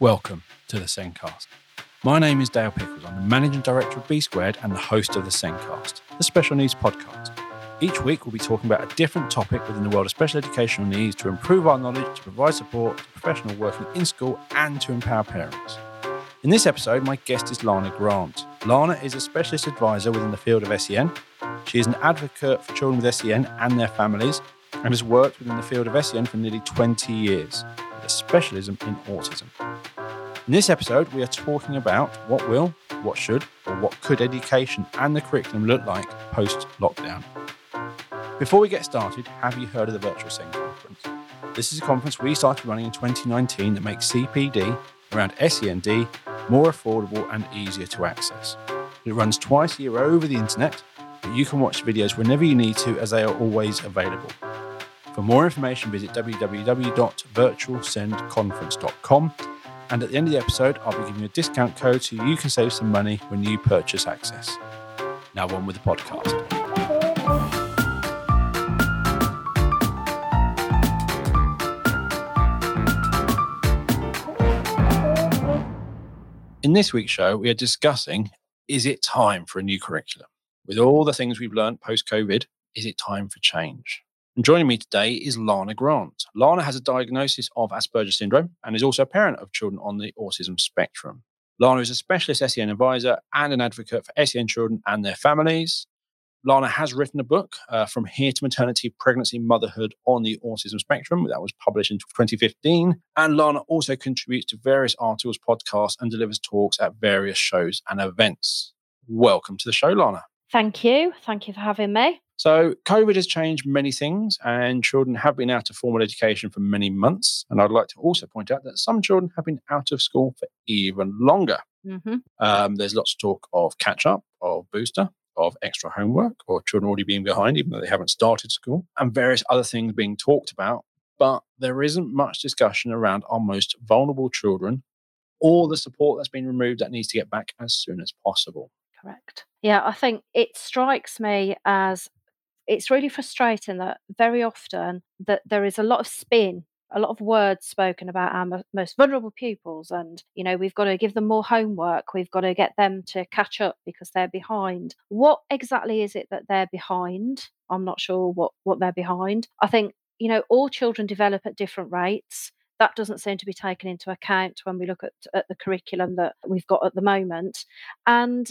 Welcome to the Sencast. My name is Dale Pickles. I'm the Managing Director of B Squared and the host of the Sencast, the special needs podcast. Each week, we'll be talking about a different topic within the world of special educational needs to improve our knowledge, to provide support to professionals working in school, and to empower parents. In this episode, my guest is Lana Grant. Lana is a specialist advisor within the field of SEN. She is an advocate for children with SEN and their families and has worked within the field of SEN for nearly 20 years specialism in autism. In this episode, we are talking about what will, what should, or what could education and the curriculum look like post lockdown. Before we get started, have you heard of the Virtual SEN Conference? This is a conference we started running in 2019 that makes CPD around SEND more affordable and easier to access. It runs twice a year over the internet, but you can watch videos whenever you need to as they are always available. For more information, visit www.virtualsendconference.com. And at the end of the episode, I'll be giving you a discount code so you can save some money when you purchase access. Now, on with the podcast. In this week's show, we are discussing is it time for a new curriculum? With all the things we've learned post COVID, is it time for change? And joining me today is Lana Grant. Lana has a diagnosis of Asperger's syndrome and is also a parent of children on the autism spectrum. Lana is a specialist SEN advisor and an advocate for SEN children and their families. Lana has written a book, uh, From Here to Maternity, Pregnancy, Motherhood on the Autism Spectrum. That was published in 2015. And Lana also contributes to various articles, podcasts, and delivers talks at various shows and events. Welcome to the show, Lana. Thank you. Thank you for having me. So, COVID has changed many things, and children have been out of formal education for many months. And I'd like to also point out that some children have been out of school for even longer. Mm-hmm. Um, there's lots of talk of catch up, of booster, of extra homework, or children already being behind, even though they haven't started school, and various other things being talked about. But there isn't much discussion around our most vulnerable children or the support that's been removed that needs to get back as soon as possible. Correct. Yeah, I think it strikes me as it's really frustrating that very often that there is a lot of spin a lot of words spoken about our most vulnerable pupils and you know we've got to give them more homework we've got to get them to catch up because they're behind. What exactly is it that they're behind? I'm not sure what what they're behind. I think you know all children develop at different rates. That doesn't seem to be taken into account when we look at, at the curriculum that we've got at the moment. And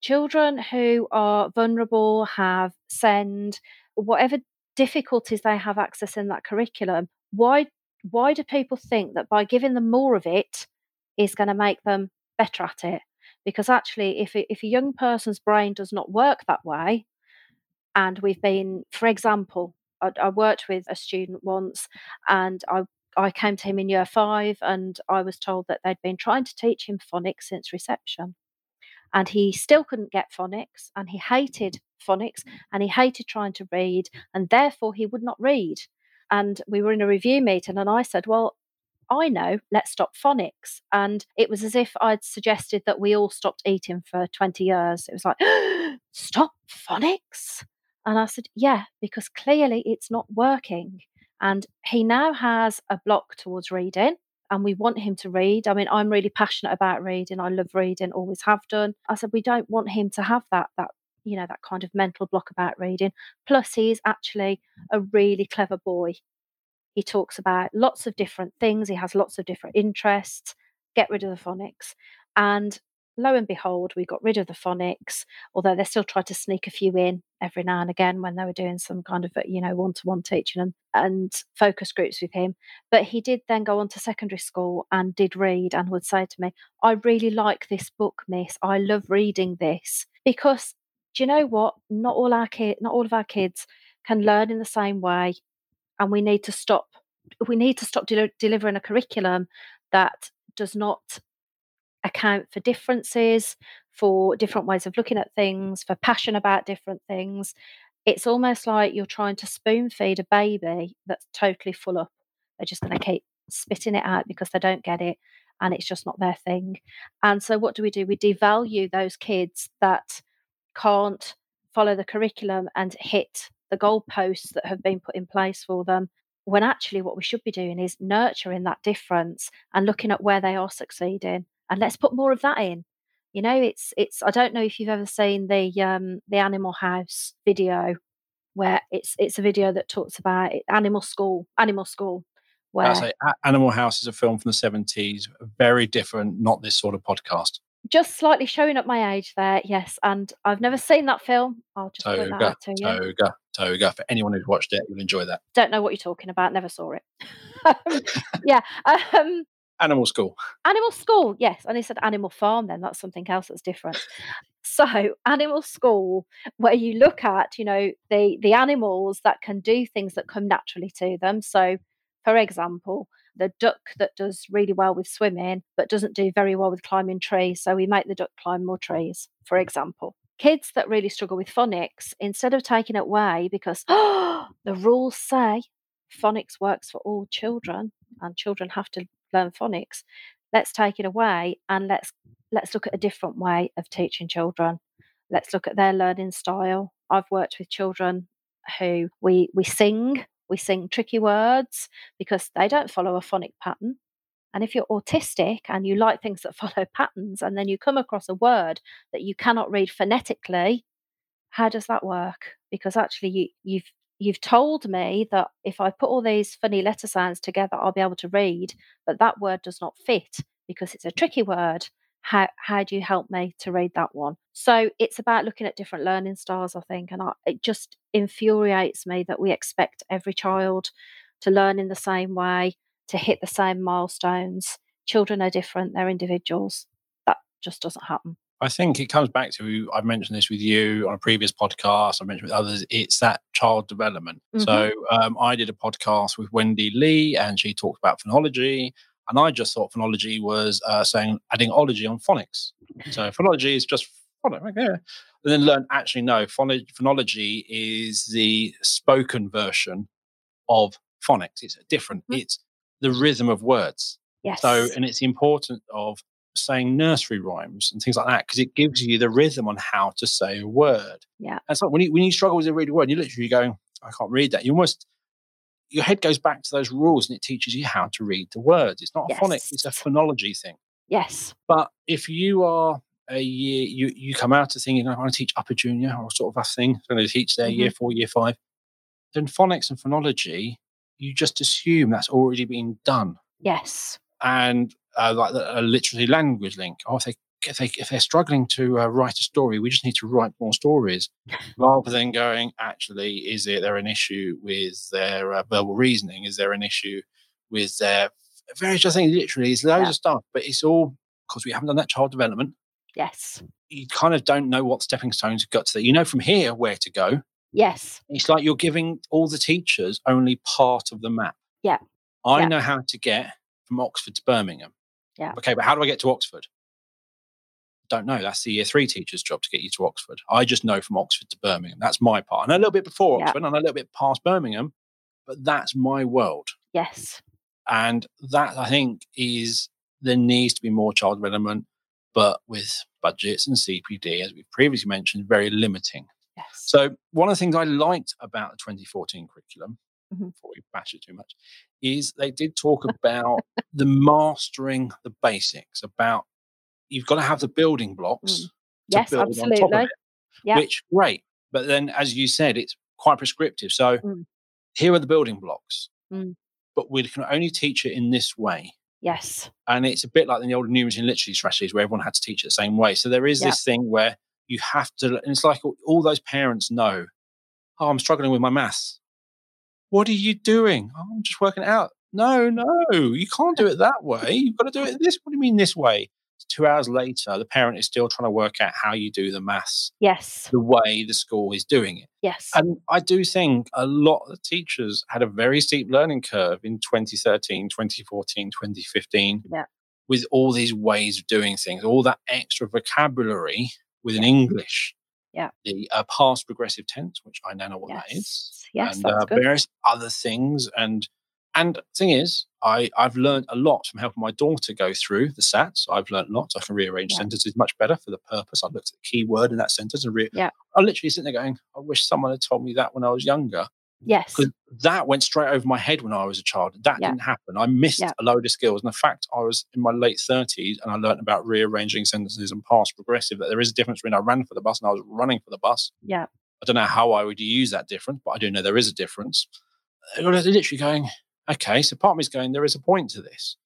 children who are vulnerable, have SEND, whatever difficulties they have accessing that curriculum, why why do people think that by giving them more of it is going to make them better at it? Because actually, if if a young person's brain does not work that way, and we've been, for example, I, I worked with a student once, and I I came to him in year five, and I was told that they'd been trying to teach him phonics since reception and he still couldn't get phonics and he hated phonics and he hated trying to read and therefore he would not read. And we were in a review meeting and i said well i know let's stop phonics. And it was as if i'd suggested that we all stopped eating for 20 years. It was like stop phonics? And i said yeah because clearly it's not working. And he now has a block towards reading and we want him to read. I mean, I'm really passionate about reading. I love reading, always have done. I said we don't want him to have that that you know that kind of mental block about reading. Plus, he's actually a really clever boy. He talks about lots of different things. He has lots of different interests. Get rid of the phonics, and lo and behold, we got rid of the phonics, although they still tried to sneak a few in every now and again when they were doing some kind of, uh, you know, one to one teaching and, and focus groups with him. But he did then go on to secondary school and did read and would say to me, I really like this book, miss. I love reading this. Because do you know what? Not all our kids, not all of our kids can learn in the same way. And we need to stop we need to stop del- delivering a curriculum that does not account for differences, for different ways of looking at things, for passion about different things. It's almost like you're trying to spoon feed a baby that's totally full up. They're just going to keep spitting it out because they don't get it and it's just not their thing. And so, what do we do? We devalue those kids that can't follow the curriculum and hit the goalposts that have been put in place for them when actually what we should be doing is nurturing that difference and looking at where they are succeeding. And let's put more of that in. You know, it's it's I don't know if you've ever seen the um the Animal House video where it's it's a video that talks about animal school, animal school. Where say, Animal House is a film from the seventies, very different, not this sort of podcast. Just slightly showing up my age there, yes. And I've never seen that film. I'll just toga, that out to you. Toga, toga. For anyone who's watched it, you'll enjoy that. Don't know what you're talking about. Never saw it. yeah. Um, Animal School. Animal School, yes. And he said Animal Farm. Then that's something else that's different. So, animal school, where you look at, you know, the the animals that can do things that come naturally to them. So, for example, the duck that does really well with swimming, but doesn't do very well with climbing trees. So we make the duck climb more trees, for example. Kids that really struggle with phonics, instead of taking it away because oh, the rules say phonics works for all children and children have to learn phonics, let's take it away and let's let's look at a different way of teaching children. Let's look at their learning style. I've worked with children who we we sing, we sing tricky words because they don't follow a phonic pattern. And if you're autistic and you like things that follow patterns, and then you come across a word that you cannot read phonetically, how does that work? Because actually, you, you've you've told me that if I put all these funny letter signs together, I'll be able to read, but that word does not fit because it's a mm. tricky word. How, how do you help me to read that one? So it's about looking at different learning styles, I think. And I, it just infuriates me that we expect every child to learn in the same way, to hit the same milestones. Children are different, they're individuals. That just doesn't happen. I think it comes back to I've mentioned this with you on a previous podcast. I mentioned with others. It's that child development. Mm-hmm. So um, I did a podcast with Wendy Lee, and she talked about phonology. And I just thought phonology was uh, saying adding ology on phonics. So phonology is just phonics, yeah. And then learn actually no, phonology is the spoken version of phonics. It's different. Mm-hmm. It's the rhythm of words. Yes. So and it's important of saying nursery rhymes and things like that because it gives you the rhythm on how to say a word. Yeah. And so when you when you struggle with a read a word, you're literally going, I can't read that. You almost your head goes back to those rules and it teaches you how to read the words. It's not a yes. phonics, it's a phonology thing. Yes. But if you are a year, you, you come out of thinking, I want to teach upper junior or sort of a thing, I'm going to teach there mm-hmm. year four, year five, then phonics and phonology, you just assume that's already been done. Yes. And uh, like a literacy language link. Oh, if they if they if they're struggling to uh, write a story, we just need to write more stories, rather than going. Actually, is it there an issue with their uh, verbal reasoning? Is there an issue with their various other things? Literally, it's loads yeah. of stuff, but it's all because we haven't done that child development. Yes, you kind of don't know what stepping stones have got to. That you know from here where to go. Yes, it's like you're giving all the teachers only part of the map. Yeah, I yeah. know how to get from Oxford to Birmingham. Yeah. Okay, but how do I get to Oxford? don't know. That's the year three teacher's job to get you to Oxford. I just know from Oxford to Birmingham. That's my part. And a little bit before Oxford yeah. and a little bit past Birmingham, but that's my world. Yes. And that I think is there needs to be more child development, but with budgets and CPD, as we've previously mentioned, very limiting. Yes. So one of the things I liked about the 2014 curriculum, mm-hmm. before we bash it too much, is they did talk about the mastering the basics, about you've got to have the building blocks mm. yes, absolutely. Yeah. Which great. But then as you said, it's quite prescriptive. So mm. here are the building blocks. Mm. But we can only teach it in this way. Yes. And it's a bit like in the old numeracy and literacy strategies where everyone had to teach it the same way. So there is yeah. this thing where you have to, and it's like all those parents know, oh, I'm struggling with my maths. What are you doing? Oh, I'm just working out. No, no, you can't do it that way. You've got to do it this. What do you mean this way? two hours later, the parent is still trying to work out how you do the maths. Yes. The way the school is doing it. Yes. And I do think a lot of teachers had a very steep learning curve in 2013, 2014, 2015. Yeah. With all these ways of doing things, all that extra vocabulary within English. Yeah. The uh, past progressive tense, which I now know what yes. that is. Yes. And uh, various other things. And and thing is, I, I've learned a lot from helping my daughter go through the SATs. I've learned lots. I can rearrange yeah. sentences much better for the purpose. I looked at the key word in that sentence and re- yeah. I literally sitting there going, I wish someone had told me that when I was younger. Yes. That went straight over my head when I was a child. That Yeah. didn't happen. I missed Yeah. a load of skills. And the fact I was in my late 30s and I learned about rearranging sentences and past progressive, that there is a difference between I ran for the bus and I was running for the bus. Yeah. I don't know how I would use that difference, but I do know there is a difference. And I was literally going, okay, so part of me is going, there is a point to this.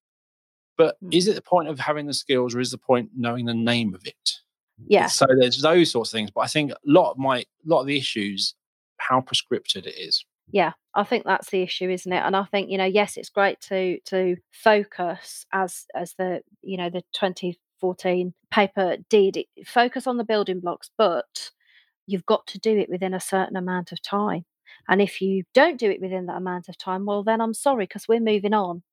But Mm. is it the point of having the skills or is the point knowing the name of it? Yeah. So there's those sorts of things. But I think a lot of my, a lot of the issues, how prescripted it is. Yeah, I think that's the issue, isn't it? And I think you know, yes, it's great to to focus as as the you know the 2014 paper did focus on the building blocks, but you've got to do it within a certain amount of time. And if you don't do it within that amount of time, well, then I'm sorry because we're moving on,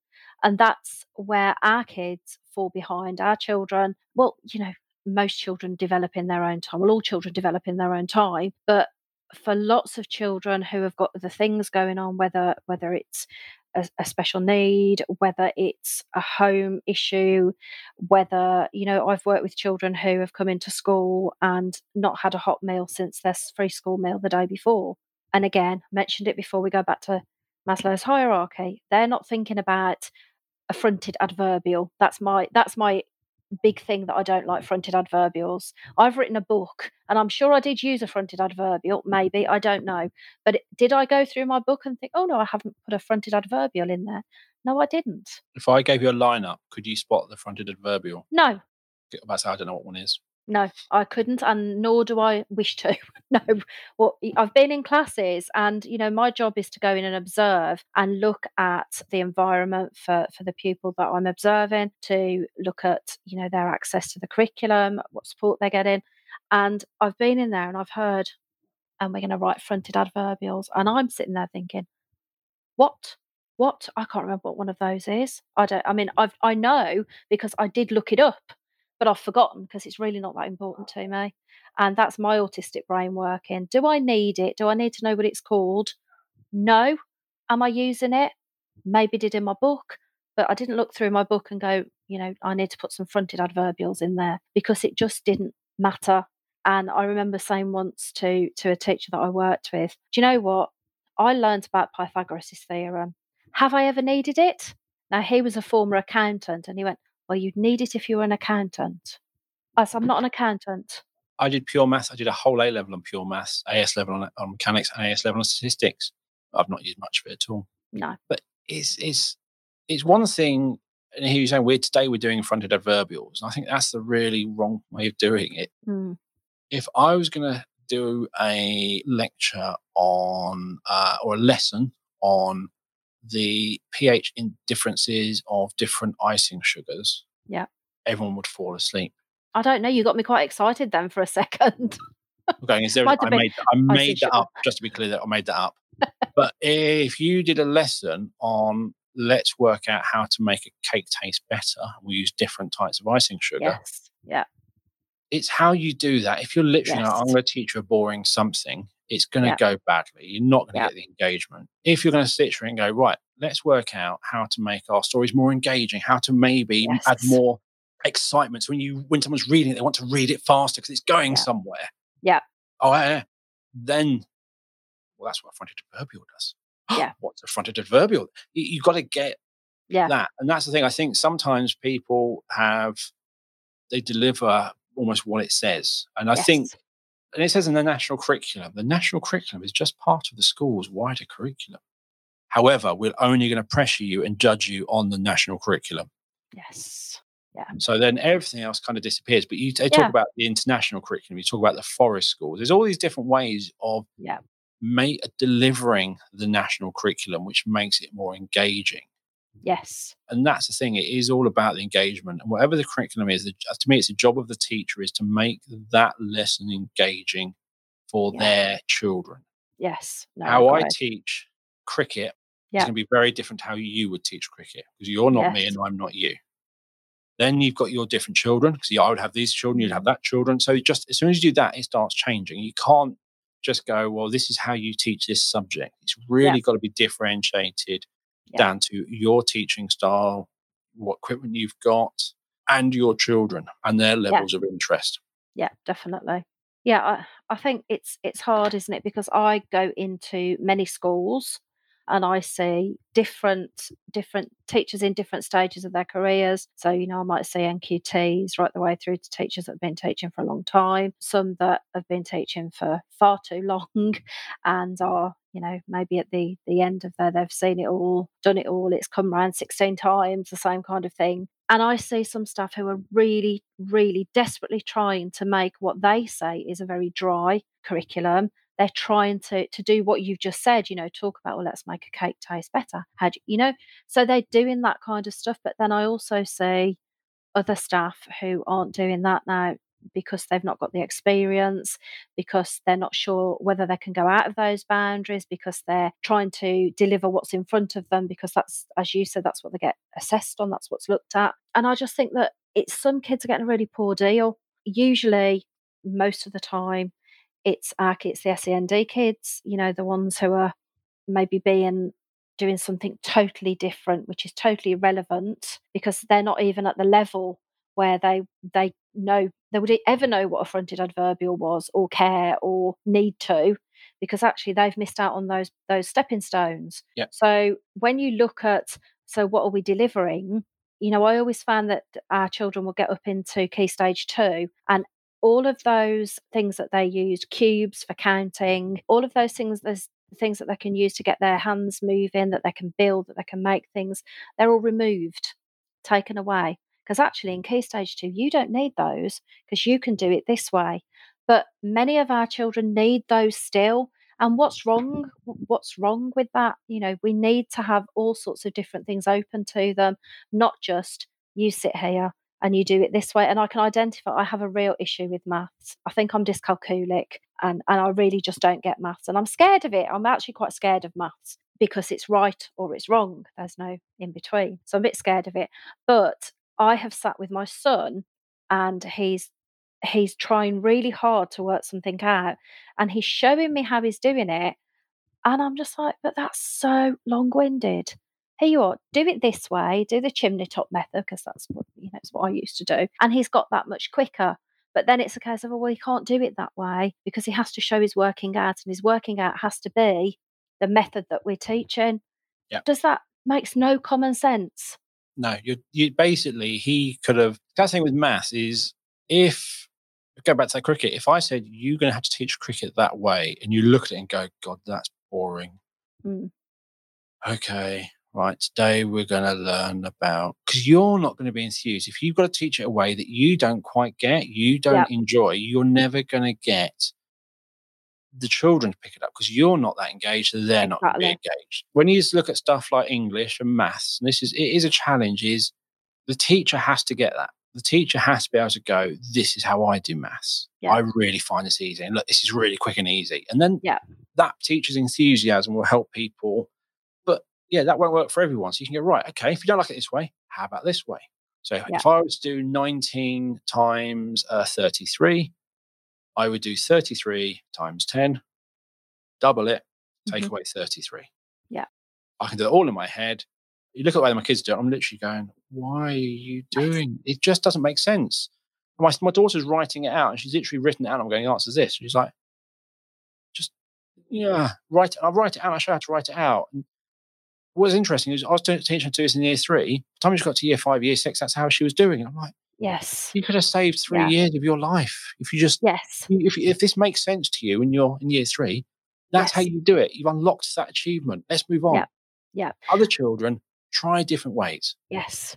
and that's where our kids fall behind. Our children, well, you know, most children develop in their own time. Well, all children develop in their own time, but for lots of children who have got the things going on, whether whether it's a, a special need, whether it's a home issue, whether you know, I've worked with children who have come into school and not had a hot meal since their free school meal the day before. And again, mentioned it before we go back to Maslow's hierarchy. They're not thinking about a fronted adverbial. That's my that's my big thing that I don't like fronted adverbials. I've written a book and I'm sure I did use a fronted adverbial, maybe, I don't know. But did I go through my book and think, oh no, I haven't put a fronted adverbial in there? No, I didn't. If I gave you a lineup, could you spot the fronted adverbial? No, That's how I don't know what one is. No, I couldn't, and nor do I wish to. no, well, I've been in classes, and you know, my job is to go in and observe and look at the environment for for the pupil that I'm observing, to look at you know their access to the curriculum, what support they're getting, and I've been in there and I've heard, and we're going to write fronted adverbials, and I'm sitting there thinking, what? What? I can't remember what one of those is. I don't. I mean, I've I know because I did look it up, but I've forgotten because it's really not that important to me. And that's my autistic brain working. Do I need it? Do I need to know what it's called? No. Am I using it? Maybe did in my book, but I didn't look through my book and go, you know, I need to put some fronted adverbials in there because it just didn't matter. And I remember saying once to to a teacher that I worked with, do you know what? I learned about Pythagoras' theorem. Have I ever needed it? Now he was a former accountant and he went, Well, you'd need it if you were an accountant. Said, I'm not an accountant. I did pure maths. I did a whole A level on pure maths, AS level on, on mechanics, and AS level on statistics. I've not used much of it at all. No. But it's it's it's one thing. And here you're saying we're today we're doing fronted adverbials, and I think that's the really wrong way of doing it. Mm, If I was going to do a lecture on uh, or a lesson on the pH in differences of different icing sugars, Yeah. everyone would fall asleep. I don't know. You got me quite excited then for a second. I'm going, is there? I made, I made that sugar. up just to be clear that I made that up. but if you did a lesson on let's work out how to make a cake taste better, we use different types of icing sugar. yes. Yeah. It's how you do that. If you're literally, Yes. I'm going to teach you a boring something, it's going to Yeah. go badly. You're not going to Yeah. get the engagement. If you're going to sit here and go, right, let's work out how to make our stories more engaging, how to maybe add more excitement. So when you when someone's reading it, they want to read it faster because it's going Yeah. somewhere. Yeah. Oh, yeah. Then, well, that's what a fronted adverbial does. Yeah. What's a fronted adverbial? You, you've got to get Yeah. that. And that's the thing. I think sometimes people have, they deliver almost what it says. And I think, Yes. And it says in the national curriculum, the national curriculum is just part of the school's wider curriculum. However, we're only going to pressure you and judge you on the national curriculum. Yes. So then everything else kind of disappears. But you t- talk Yeah. about the international curriculum, you talk about the forest schools. There's all these different ways of Yeah. delivering the national curriculum, which makes it more engaging. Yes. And that's the thing; it is all about the engagement. And whatever the curriculum is, the, to me, it's the job of the teacher is to make that lesson engaging for Yeah. their children. Yes. No, how I teach cricket is going to be very different to how you would teach cricket because you're not me and I'm not you. Then you've got your different children because I would have these children, you'd have that children. So just as soon as you do that, it starts changing. You can't just go, well, this is how you teach this subject. It's really got to be differentiated Yeah. down to your teaching style, what equipment you've got, and your children and their levels of interest. Yeah, definitely. Yeah, I, I think it's it's hard, isn't it? Because I go into many schools and I see different different teachers in different stages of their careers. So, you know, I might see NQTs right the way through to teachers that have been teaching for a long time, some that have been teaching for far too long and are, you know, maybe at the the end of their they've seen it all, done it all, it's come around 16 times, the same kind of thing. And I see some staff who are really, really desperately trying to make what they say is a very dry curriculum they're trying to to do what you've just said you know talk about well let's make a cake taste better how do you know so they're doing that kind of stuff but then i also see other staff who aren't doing that now because they've not got the experience, because they're not sure whether they can go out of those boundaries, because they're trying to deliver what's in front of them, because that's, as you said, that's what they get assessed on, that's what's looked at. And I just think that it's some kids are getting a really poor deal. Usually, most of the time, it's our kids, the SEND kids, you know, the ones who are maybe being doing something totally different, which is totally irrelevant because they're not even at the level where they they know they would ever know what a fronted adverbial was or care or need to because actually they've missed out on those those stepping stones. Yep. So when you look at so what are we delivering? You know, I always found that our children will get up into key stage two and all of those things that they used, cubes for counting, all of those things, there's things that they can use to get their hands moving, that they can build, that they can make things, they're all removed, taken away. Because actually, in key stage two, you don't need those because you can do it this way. But many of our children need those still. And what's wrong? What's wrong with that? You know, we need to have all sorts of different things open to them, not just you sit here and you do it this way. And I can identify I have a real issue with maths. I think I'm dyscalculic and, and I really just don't get maths. And I'm scared of it. I'm actually quite scared of maths because it's right or it's wrong. There's no in between. So I'm a bit scared of it. But I have sat with my son and he's he's trying really hard to work something out and he's showing me how he's doing it. And I'm just like, but that's so long you are, do it this way, do the chimney top method, because that's what you know, it's what I used to do. And he's got that much quicker. But then it's a case of, oh, well, he can't do it that way because he has to show his working out, and his working out has to be the method that we're teaching. Yeah. Does that makes no common sense? No, you you basically he could have. That thing with maths is if go back to that cricket. If I said you're going to have to teach cricket that way, and you look at it and go, God, that's boring. Mm. Okay, right, today we're going to learn about, because you're not going to be enthused. If you've got to teach it a way that you don't quite get, you don't enjoy, you're never going to get the children to pick it up because you're not that engaged, they're not exactly. engaged. When you look at stuff like English and maths, and this is, it is a challenge, is the teacher has to get that. The teacher has to be able to go, this is how I do maths. I really find this easy. And look, this is really quick and easy. And then yeah. that teacher's enthusiasm will help people yeah, that won't work for everyone. So you can go, right, okay, if you don't like it this way, how about this way? So yeah. if I was to do 19 times uh, 33, I would do 33 times 10, double it, take mm-hmm. away 33. Yeah. I can do it all in my head. You look at the way my kids do it, I'm literally going, why are you doing it? just doesn't make sense. My, my daughter's writing it out and she's literally written it out. I'm going, the answers this. She's like, just, yeah, write, it. I'll write it out. I show her how to write it out. And what's interesting is I was teaching her to this in year three. By the time she got to year five, year six, that's how she was doing. And I'm like, yes, you could have saved three yeah. years of your life if you just yes. If if this makes sense to you and you're in year three, that's yes. how you do it. You've unlocked that achievement. Let's move on. Yeah. Yeah. Other children try different ways. Yes.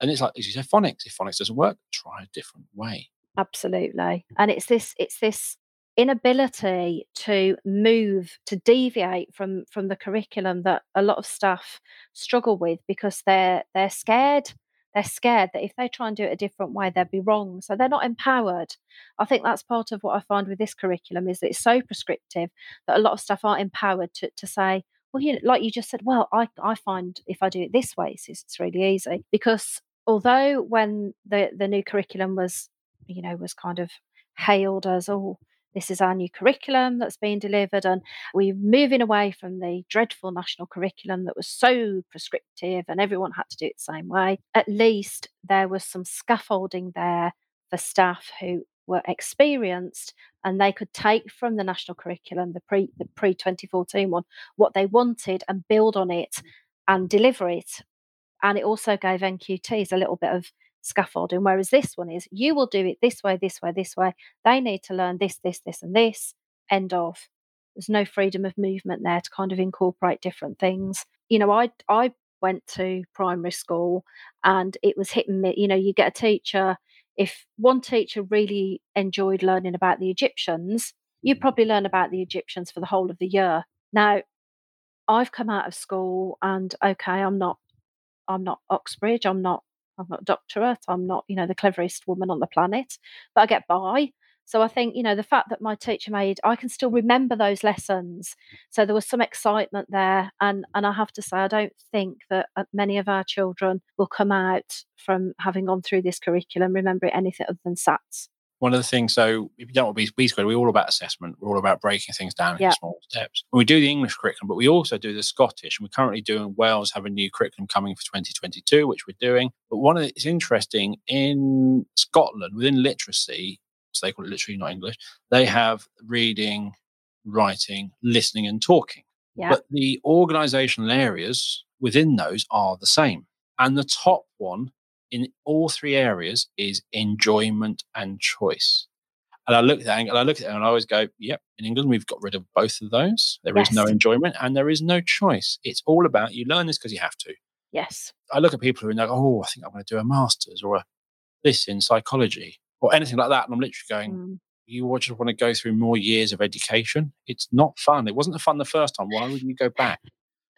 And it's like as you say, phonics. If phonics doesn't work, try a different way. Absolutely. And it's this. It's this inability to move to deviate from from the curriculum that a lot of staff struggle with because they're they're scared they're scared that if they try and do it a different way they'll be wrong. So they're not empowered. I think that's part of what i find with this curriculum is that it's so prescriptive that a lot of staff aren't empowered to, to say well you know, like you just said well i i find if i do it this way it's, it's really easy. Because although when the the new curriculum was you know was kind of hailed as oh this is our new curriculum that's being delivered, and we're moving away from the dreadful national curriculum that was so prescriptive and everyone had to do it the same way. At least there was some scaffolding there for staff who were experienced and they could take from the national curriculum, the pre the pre 2014 one, what they wanted and build on it and deliver it. And it also gave NQTs a little bit of scaffolding. Whereas this one is you will do it this way, this way, this way. They need to learn this, this, this, and this. End of. There's no freedom of movement there to kind of incorporate different things. You know, I I went to primary school and it was hitting me. You know, you get a teacher. If one teacher really enjoyed learning about the Egyptians, you probably learn about the Egyptians for the whole of the year. Now, I've come out of school and okay, I'm not I'm not Oxbridge, I'm not I'm not a doctorate, I'm not, you know, the cleverest woman on the planet, but I get by. So I think, you know, the fact that my teacher made, I can still remember those lessons. So there was some excitement there. And, and I have to say, I don't think that uh, many of our children will come out from having gone through this curriculum remembering anything other than SATs one of the things, so if you don't want to be B squared, we're all about assessment. We're all about breaking things down into small steps. we do the English curriculum, but we also do the Scottish. And we're currently doing Wales have a new curriculum coming for 2022, which we're doing. But one of the, it's interesting in Scotland within literacy, so they call it literary, not English, they have reading, writing, listening, and talking. Yeah. But the organizational areas within those are the same. And the top one in all three areas is enjoyment and choice. And I look at that and I look at it and I always go, yep, in England, we've got rid of both of those. There yes. is no enjoyment and there is no choice. It's all about you learn this because you have to. Yes. I look at people who are like, oh, I think I'm going to do a master's or a, this in psychology or anything like that. And I'm literally going, mm. you just want to go through more years of education. It's not fun. It wasn't fun the first time. Why would you go back?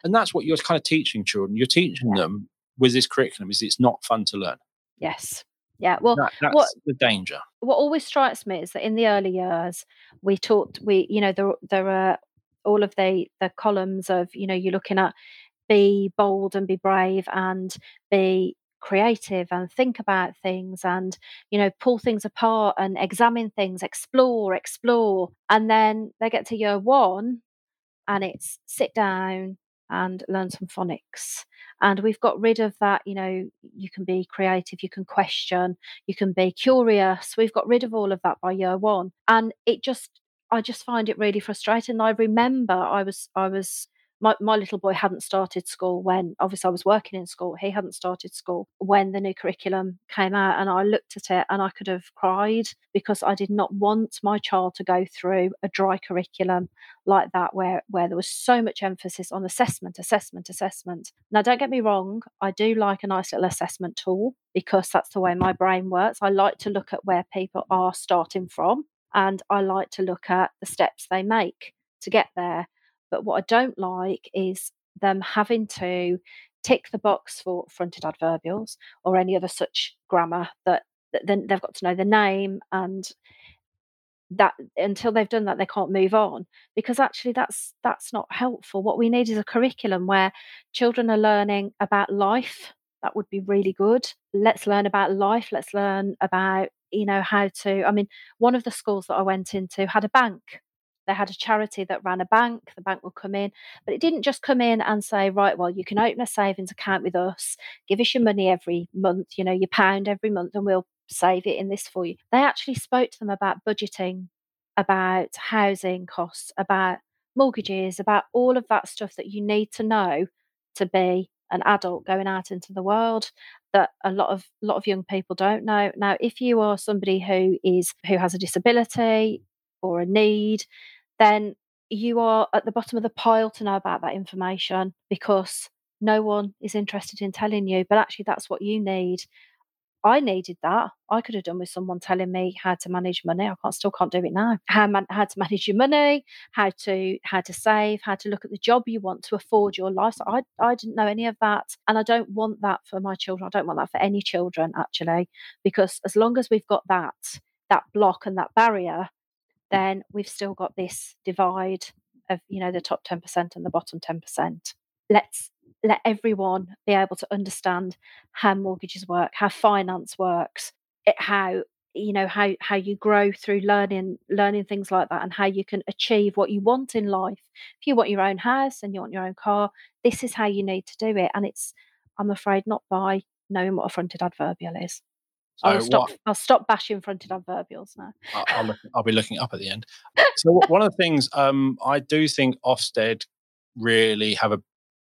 And that's what you're kind of teaching children. You're teaching yeah. them with this curriculum is it's not fun to learn. Yes. Yeah. Well, that, that's what, the danger. What always strikes me is that in the early years, we taught we you know there there are all of the the columns of you know you're looking at be bold and be brave and be creative and think about things and you know pull things apart and examine things explore explore and then they get to year one and it's sit down and learn some phonics. And we've got rid of that, you know, you can be creative, you can question, you can be curious. We've got rid of all of that by year one. And it just, I just find it really frustrating. I remember I was, I was my, my little boy hadn't started school when obviously I was working in school. He hadn't started school when the new curriculum came out. And I looked at it and I could have cried because I did not want my child to go through a dry curriculum like that where, where there was so much emphasis on assessment, assessment, assessment. Now, don't get me wrong, I do like a nice little assessment tool because that's the way my brain works. I like to look at where people are starting from and I like to look at the steps they make to get there. But what I don't like is them having to tick the box for fronted adverbials or any other such grammar that, that then they've got to know the name and that until they've done that they can't move on because actually that's that's not helpful. What we need is a curriculum where children are learning about life. That would be really good. Let's learn about life. Let's learn about you know how to i mean one of the schools that i went into had a bank they had a charity that ran a bank. The bank would come in, but it didn't just come in and say, right, well, you can open a savings account with us, give us your money every month, you know, your pound every month, and we'll save it in this for you. They actually spoke to them about budgeting, about housing costs, about mortgages, about all of that stuff that you need to know to be an adult going out into the world that a lot of lot of young people don't know. Now, if you are somebody who is who has a disability or a need, then you are at the bottom of the pile to know about that information because no one is interested in telling you. But actually, that's what you need. I needed that. I could have done with someone telling me how to manage money. I can't, still can't do it now. How, man, how to manage your money, how to how to save, how to look at the job you want to afford your life. So I I didn't know any of that, and I don't want that for my children. I don't want that for any children actually, because as long as we've got that that block and that barrier, then we've still got this divide of you know the top 10% and the bottom 10% let's let everyone be able to understand how mortgages work how finance works it, how you know how how you grow through learning learning things like that and how you can achieve what you want in life. If you want your own house and you want your own car this is how you need to do it. And it's i'm afraid not by knowing what a fronted adverbial is I'll stop. what I'll stop bashing fronted adverbials now. I'll, look, I'll be looking up at the end. So one of the things um, I do think Ofsted really have a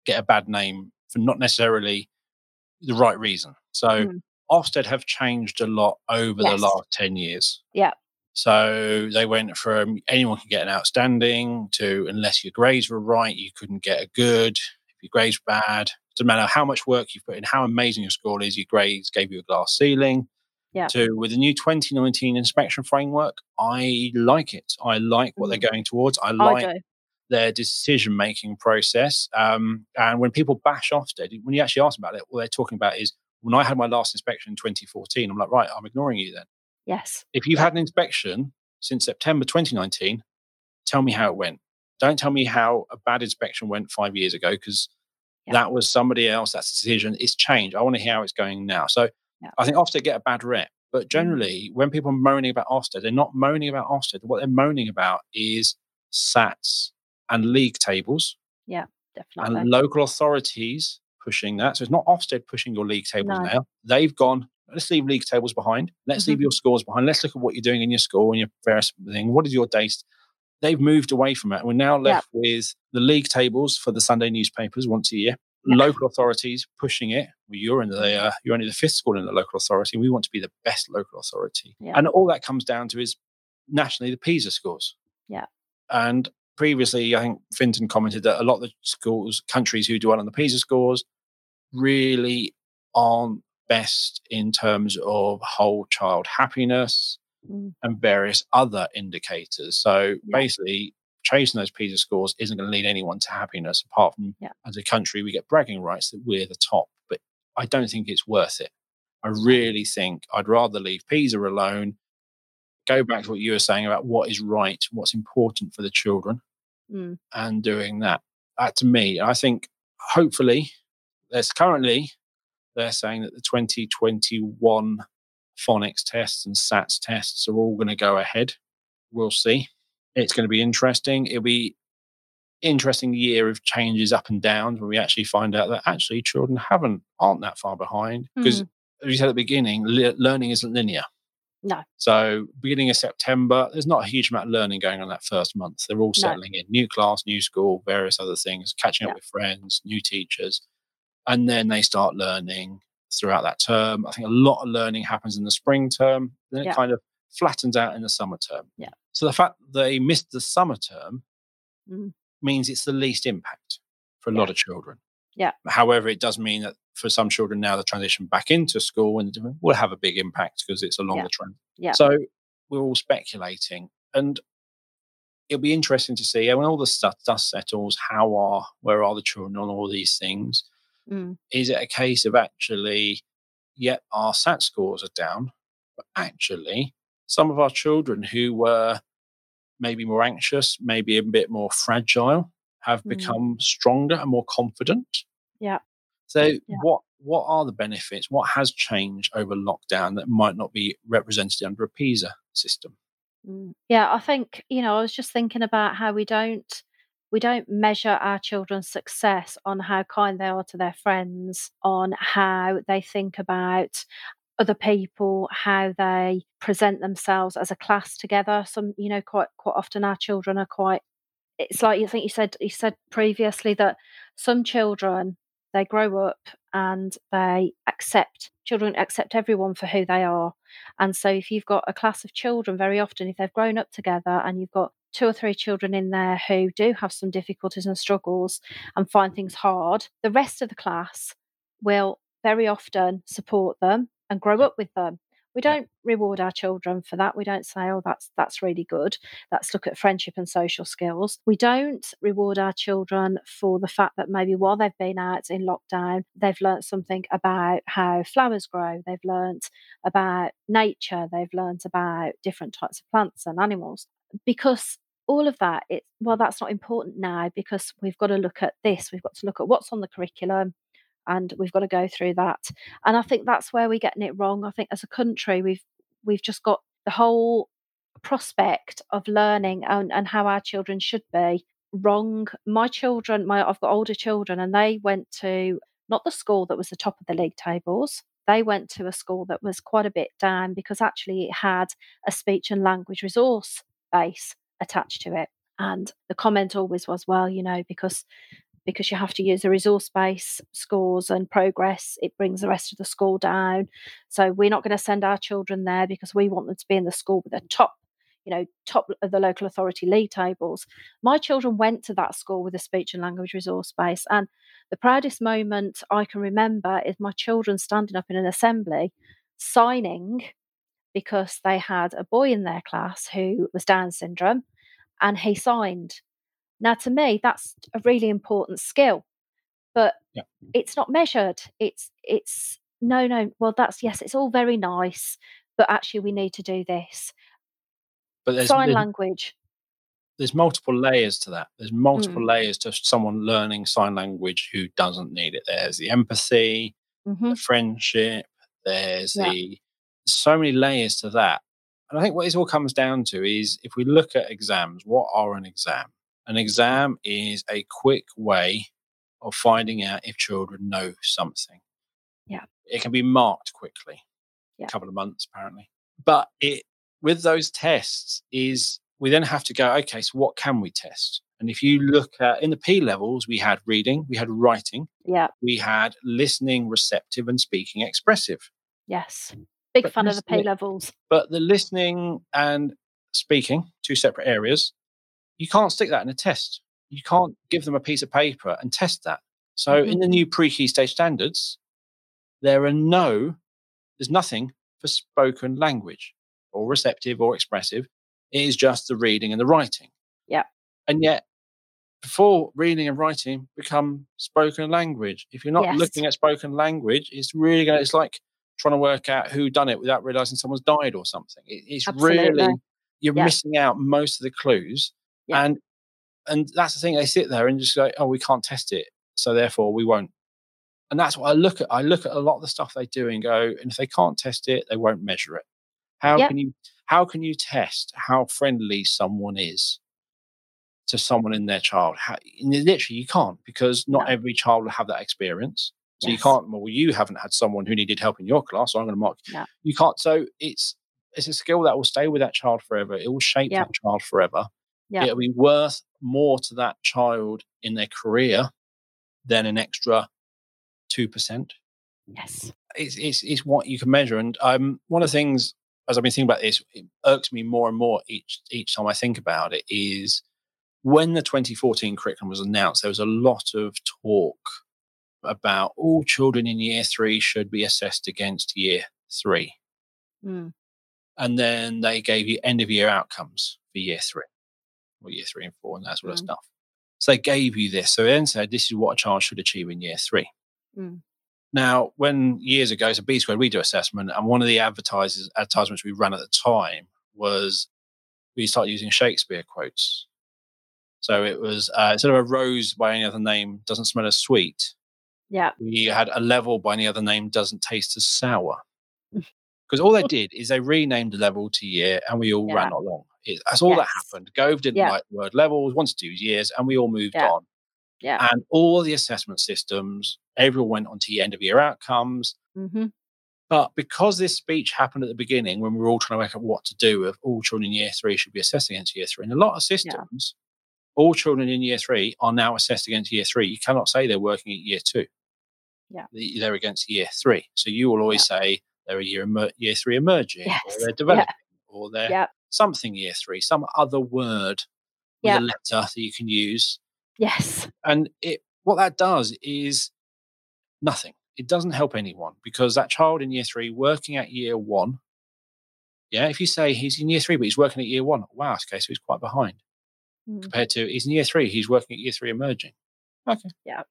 get a bad name for not necessarily the right reason. So Mm. Ofsted have changed a lot over Yes. the last ten years. Yeah. So they went from anyone can get an outstanding to unless your grades were right, you couldn't get a good. If your grades were bad, doesn't matter how much work you've put in, how amazing your score is, your grades gave you a glass ceiling. Yeah. To with the new 2019 inspection framework, I like it. I like what they're going towards. I I like do. their decision making process. Um, and when people bash Ofsted, when you actually ask about it, what they're talking about is when I had my last inspection in 2014, I'm like, right, I'm ignoring you then. Yes. If you've Yeah. had an inspection since September 2019, tell me how it went. Don't tell me how a bad inspection went five years ago because Yeah. that was somebody else. That's a decision. It's changed. I want to hear how it's going now. So Yeah. I think Ofsted get a bad rep. But generally, when people are moaning about Ofsted, they're not moaning about Ofsted. What they're moaning about is SATs and league tables Yeah, Definitely. and local authorities pushing that. So it's not Ofsted pushing your league tables No. now. They've gone, let's leave league tables behind. Let's leave Mhm. your scores behind. Let's look at what you're doing in your school and your various thing. What is your days? They've moved away from it. We're now Yeah. left with the league tables for the Sunday newspapers once a year. Local authorities pushing it. Well, you're in the uh, you're only the fifth school in the local authority. We want to be the best local authority, Yeah. and all that comes down to is nationally the PISA scores. Yeah. And previously, I think Fintan commented that a lot of the schools, countries who do well on the PISA scores, really aren't best in terms of whole child happiness Mm. and various other indicators. So Yeah. basically, chasing those PISA scores isn't going to lead anyone to happiness, apart from Yeah. as a country, we get bragging rights that we're the top. But I don't think it's worth it. I really think I'd rather leave PISA alone, go back to what you were saying about what is right, what's important for the children, Mm. and doing that. That to me, I think hopefully there's currently they're saying that the 2021 phonics tests and SATs tests are all going to go ahead. We'll see. It's going to be interesting. It'll be interesting year of changes up and downs when we actually find out that actually children haven't aren't that far behind because mm. as you said at the beginning, le- learning isn't linear. No. So beginning of September, there's not a huge amount of learning going on that first month. They're all No. settling in, new class, new school, various other things, catching up with friends, new teachers, and then they start learning throughout that term. I think a lot of learning happens in the spring term, then Yeah. it kind of flattens out in the summer term. Yeah. So the fact they missed the summer term Mm. means it's the least impact for a Yeah. lot of children. Yeah. However, it does mean that for some children now the transition back into school and will have a big impact because it's a longer trend. Yeah. So we're all speculating, and it'll be interesting to see when all the stuff dust settles. How are where are the children on all these things? Mm. Is it a case of actually, yet our SAT scores are down, but actually some of our children who were maybe more anxious, maybe a bit more fragile, have Mm. become stronger and more confident. Yeah. So Yeah. what what are the benefits? What has changed over lockdown that might not be represented under a PISA system? Mm. Yeah, I think you know. I was just thinking about how we don't we don't measure our children's success on how kind they are to their friends, on how they think about other people, how they present themselves as a class together. Some, you know, quite quite often our children are quite. It's like you think you said you said previously that some children they grow up and they accept children accept everyone for who they are and so if you've got a class of children very often if they've grown up together and you've got two or three children in there who do have some difficulties and struggles and find things hard the rest of the class will very often support them and grow up with them. We don't reward our children for that. We don't say oh that's that's really good. Let's look at friendship and social skills. We don't reward our children for the fact that maybe while they've been out in lockdown they've learnt something about how flowers grow. They've learnt about nature. They've learnt about different types of plants and animals. Because all of that it well that's not important now because we've got to look at this. We've got to look at what's on the curriculum and we've got to go through that and i think that's where we're getting it wrong i think as a country we've we've just got the whole prospect of learning and, and how our children should be wrong my children my i've got older children and they went to not the school that was the top of the league tables they went to a school that was quite a bit down because actually it had a speech and language resource base attached to it. And the comment always was, well, you know, because because you have to use the resource base scores and progress, it brings the rest of the school down. So we're not going to send our children there because we want them to be in the school with the top, you know, top of the local authority league tables. My children went to that school with a speech and language resource base. And the proudest moment I can remember is my children standing up in an assembly signing because they had a boy in their class who was Down syndrome and he signed. Now, to me, that's a really important skill, but Yeah. it's not measured. It's, it's, no, no, well, that's, yes, it's all very nice, but actually, we need to do this. But there's, Sign there's, language. there's multiple layers to that. There's multiple Mm. layers to someone learning sign language who doesn't need it. There's the empathy, hmm the friendship, there's Yeah. the so many layers to that. And I think what this all comes down to is if we look at exams, what are an exam? An exam is a quick way of finding out if children know something. Yeah. It can be marked quickly. Yeah. A couple of months apparently. But it with those tests is we then have to go, okay, so what can we test? And if you mm-hmm. look at in the P levels, we had reading, we had writing, Yeah, we had listening, receptive, and speaking expressive. yes. Big But fan of the P levels. But the listening and speaking, two separate areas, you can't stick that in a test. You can't give them a piece of paper and test that. So in the mm-hmm. new pre-key stage standards, there are no, there's nothing for spoken language or receptive or expressive. It is just the reading and the writing. Yeah. And yet, before reading and writing become spoken language, if you're not Yes. looking at spoken language, it's really going. to It's like trying to work out who done it without realizing someone's died or something. It, it's really you're Yeah. missing out most of the clues, Yeah. and and that's the thing. They sit there and just go, "Oh, we can't test it, so therefore we won't." And that's what I look at. I look at a lot of the stuff they do and go, and if they can't test it, they won't measure it. How Yep. can you how can you test how friendly someone is to someone in their child? How, literally, you can't because not No. every child will have that experience. So you can't. Well, you haven't had someone who needed help in your class, so I'm going to mark. No. You can't. So it's it's a skill that will stay with that child forever. It will shape Yep. that child forever. Yep. It'll be worth more to that child in their career than an extra two percent Yes. it's, it's it's what you can measure. And um, one of the things as I've been thinking about this, it irks me more and more each each time I think about it. Is when the 2014 curriculum was announced, there was a lot of talk about all children in year three should be assessed against year three, Mm. and then they gave you end of year outcomes for year three, or year three and four, and that sort of Mm. stuff. So they gave you this. So they then said this is what a child should achieve in year three. Mm. Now, when years ago, so B Squared, we do assessment, and one of the advertisers advertisements we ran at the time was we started using Shakespeare quotes. So it was uh, instead of a rose by any other name doesn't smell as sweet, Yeah. we had a level by any other name doesn't taste as sour. Because all they did is they renamed the level to year, and we all Yeah. ran along. It, that's all that happened. Gove didn't Yeah. like the word levels, wanted to use years, and we all moved Yeah. on. Yeah. And all the assessment systems, everyone went on to end of year outcomes. hmm But because this speech happened at the beginning when we were all trying to work out what to do with all children in year three should be assessed against year three, in a lot of systems, all children in year three are now assessed against year three. You cannot say they're working at year two. Yeah. They- They're against year three. So you will always say they're a year, emer- year three emerging, or they're Yeah. developing, or they're Yeah. Something year three, some other word with a letter that you can use Yes. and it what that does is nothing it doesn't help anyone because that child in year three working at year one yeah if you say he's in year three but he's working at year one wow okay so he's quite behind Mm. compared to he's in year three he's working at year three emerging okay Yeah.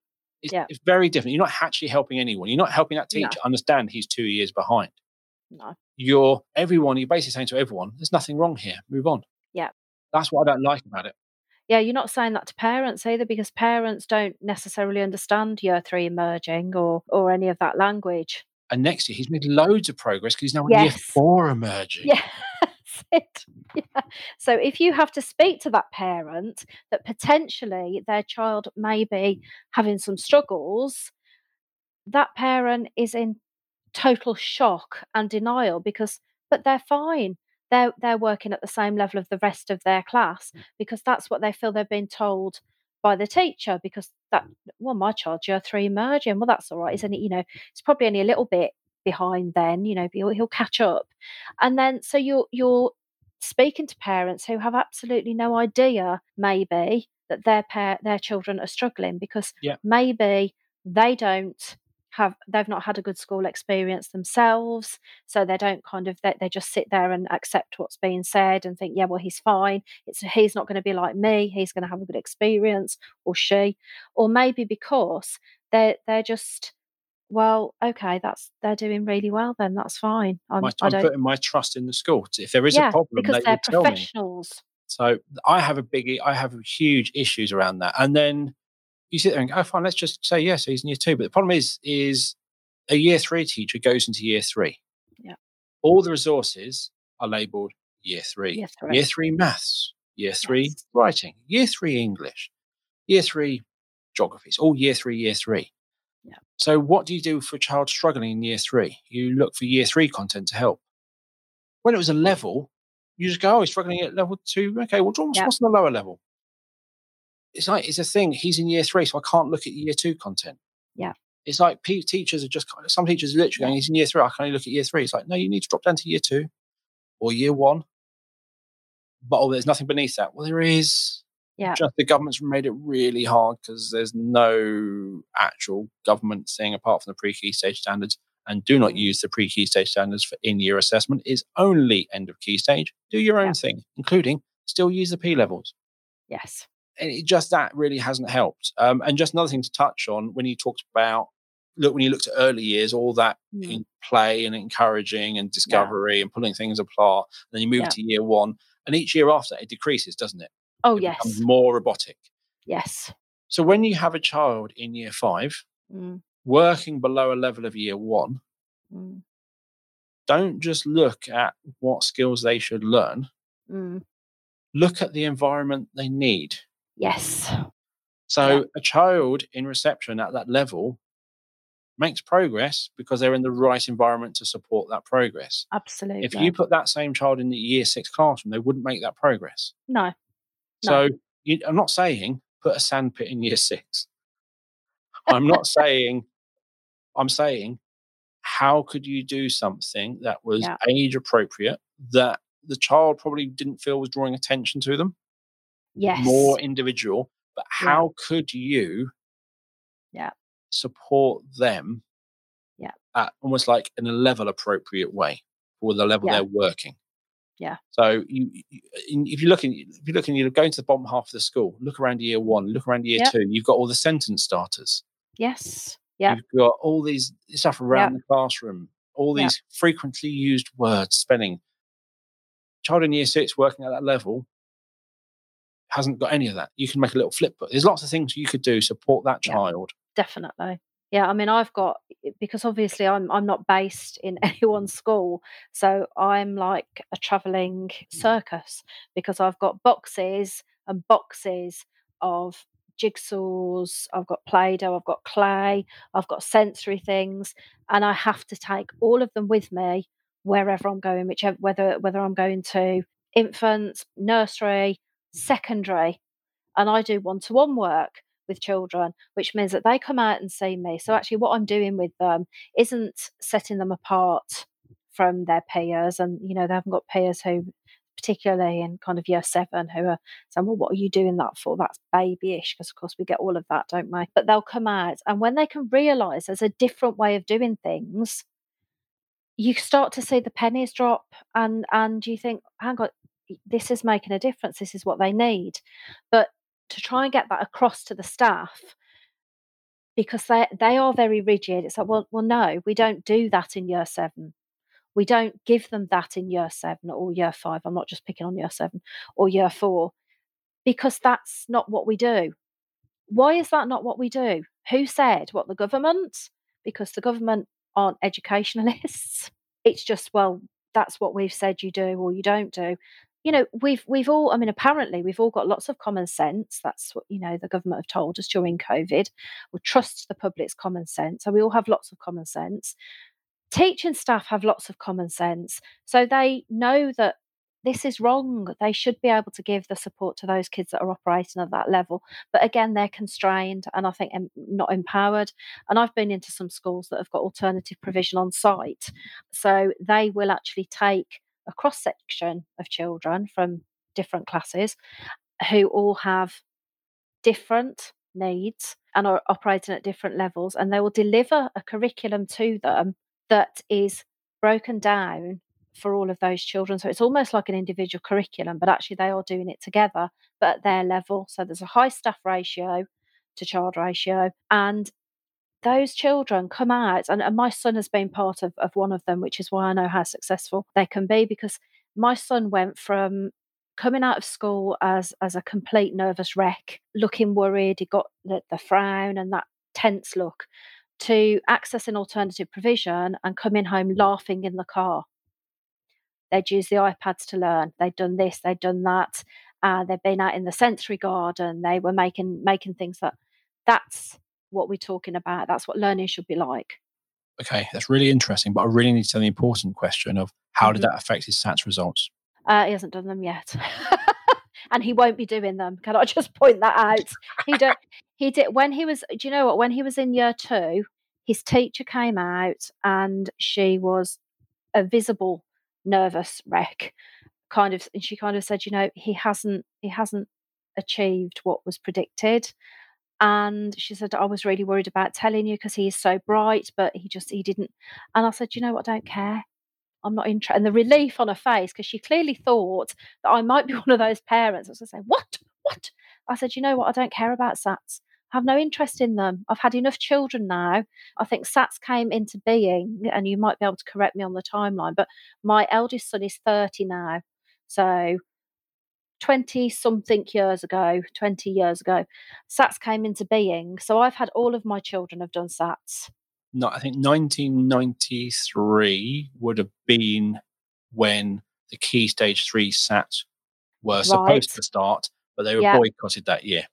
it's, Yeah. it's very different you're not actually helping anyone you're not helping that No. teacher understand he's two years behind No. you're everyone you're basically saying to everyone there's nothing wrong here move on Yeah. that's what i don't like about it Yeah, you're not saying that to parents either because parents don't necessarily understand year three emerging or or any of that language. and next year he's made loads of progress because he's now in year four emerging Yeah, it. Yeah. So if you have to speak to that parent that potentially their child may be having some struggles, that parent is in total shock and denial because, but they're fine. They're, they're working at the same level of the rest of their class Mm. because that's what they feel they've been told by the teacher because that well my child's year three merging well that's all right isn't it you know it's probably only a little bit behind then you know he'll, he'll catch up and then so you're you're speaking to parents who have absolutely no idea maybe that their pair their children are struggling because Yeah. maybe they don't have they've not had a good school experience themselves so they don't kind of they, they just sit there and accept what's being said and think yeah well he's fine it's he's not going to be like me he's going to have a good experience or she or maybe because they're they're just well okay that's they're doing really well then that's fine I'm, My, I I'm putting my trust in the school. If there is yeah a problem, because they they're will tell me. professionals So I have a big, I have huge issues around that. And then you sit there and go, oh, fine, let's just say yes, he's in year two. But the problem is, is a year three teacher goes into year three. Yeah. All the resources are labelled year three. Year three. Year three maths, year three Yes. writing, year three English, year three geography. It's all year three, year three. Yeah. So what do you do for a child struggling in year three? You look for year three content to help. When it was a level, you just go, oh, he's struggling at level two. Okay, well, what's, Yeah. on the lower level? It's like, it's a thing. He's in year three, so I can't look at year two content. Yeah. It's like pe- teachers are just, some teachers are literally going, he's in year three, I can only look at year three. It's like, no, you need to drop down to year two or year one. But oh, there's nothing beneath that. Well, there is. Yeah. Just the government's made it really hard because there's no actual government thing apart from the pre-key stage standards. And do not Mm. use the pre-key stage standards for in-year assessment. Is only end of key stage. Do your own Yeah. thing, including still use the P levels. yes And it just that really hasn't helped. Um, and just another thing to touch on when you talked about look when you looked at early years, all that Mm. in play and encouraging and discovery and pulling things apart. And then you move Yeah. to year one, and each year after it decreases, doesn't it? oh it yes more robotic. yes So when you have a child in year five mm. working below a level of year one, Mm. don't just look at what skills they should learn. Mm. Look at the environment they need. Yes So a child in reception at that level makes progress because they're in the right environment to support that progress. absolutely If you put that same child in the year six classroom, they wouldn't make that progress. no So you, I'm not saying put a sandpit in year six. I'm not saying, I'm saying, how could you do something that was Yeah. age appropriate that the child probably didn't feel was drawing attention to them, yes more individual, but Yeah. how could you Yeah. support them Yeah. at almost like in a level appropriate way for the level Yeah. they're working? Yeah. So you, you if you're looking, if you're looking, you're going to the bottom half of the school, look around year one, look around year Yep. two, you've got all the sentence starters. yes yeah You've got all these stuff around the classroom, all Yeah. these frequently used words, spelling. Child in year six working at that level hasn't got any of that. You can make a little flip book. There's lots of things you could do support that Yeah. child. definitely yeah i mean i've got eh, because obviously i'm i'm not based in anyone's mm. school so i'm like a traveling mm. circus because i've got boxes and boxes of jigsaws i've got play-doh i've got clay i've got sensory things and i have to take all of them with me wherever i'm going whichever whether whether i'm going to infants nursery secondary and i do one-to-one work with children, which means that they come out and see me. So actually, what I'm doing with them isn't setting them apart from their peers, and you know they haven't got peers who, particularly in kind of year seven, who are saying, "Well, what are you doing that for? That's babyish," because of course we get all of that, don't we? But they'll come out, and when they can realise there's a different way of doing things, you start to see the pennies drop, and and you think, "Hang on." This is making a difference. This is what they need. But to try and get that across to the staff because they they are very rigid. It's like, well, well, no, we don't do that in year seven. We don't give them that in year seven or year five. I'm not just picking on year seven or year four because that's not what we do. Why is that not what we do? Who said what the government? Because the government aren't educationalists. It's just, well, that's what we've said you do or you don't do you know we've we've all i mean apparently we've all got lots of common sense that's what you know the government have told us during covid we trust the public's common sense so we all have lots of common sense teaching staff have lots of common sense. So they know that this is wrong. They should be able to give the support to those kids that are operating at that level. But again, they're constrained and I think not empowered. And I've been into some schools that have got alternative provision on site. So they will actually take a cross section of children from different classes who all have different needs and are operating at different levels. And they will deliver a curriculum to them that is broken down for all of those children. So it's almost like an individual curriculum, but actually they are doing it together, but at their level. So there's a high staff ratio to child ratio. And those children come out, and, and my son has been part of, of one of them, which is why I know how successful they can be because my son went from coming out of school as as a complete nervous wreck, looking worried. He got the, the frown and that tense look to accessing alternative provision and coming home laughing in the car They'd use the iPads to learn. They'd done this, they'd done that. Uh, they'd been out in the sensory garden. They were making making things that that's what we're talking about. That's what learning should be like. Okay, that's really interesting. But I really need to know the important question of how mm-hmm. did that affect his SATs results? Uh, he hasn't done them yet. and he won't be doing them. Can I just point that out? He did. He did when he was. Do you know what? When he was in year two, his teacher came out and she was a visible nervous wreck kind of and she kind of said you know he hasn't he hasn't achieved what was predicted and she said i was really worried about telling you because he's so bright but he just he didn't and i said you know what i don't care i'm not interested and the relief on her face because she clearly thought that i might be one of those parents i was going to say what what i said you know what i don't care about sats have no interest in them. I've had enough children now. I think SATs came into being, and you might be able to correct me on the timeline, but my eldest son is 30 now. So 20 something years ago, 20 years ago, SATs came into being. So I've had all of my children have done SATs. No, I think 1993 would have been when the key stage three SATs were right. supposed to start, but they were yep. boycotted that year.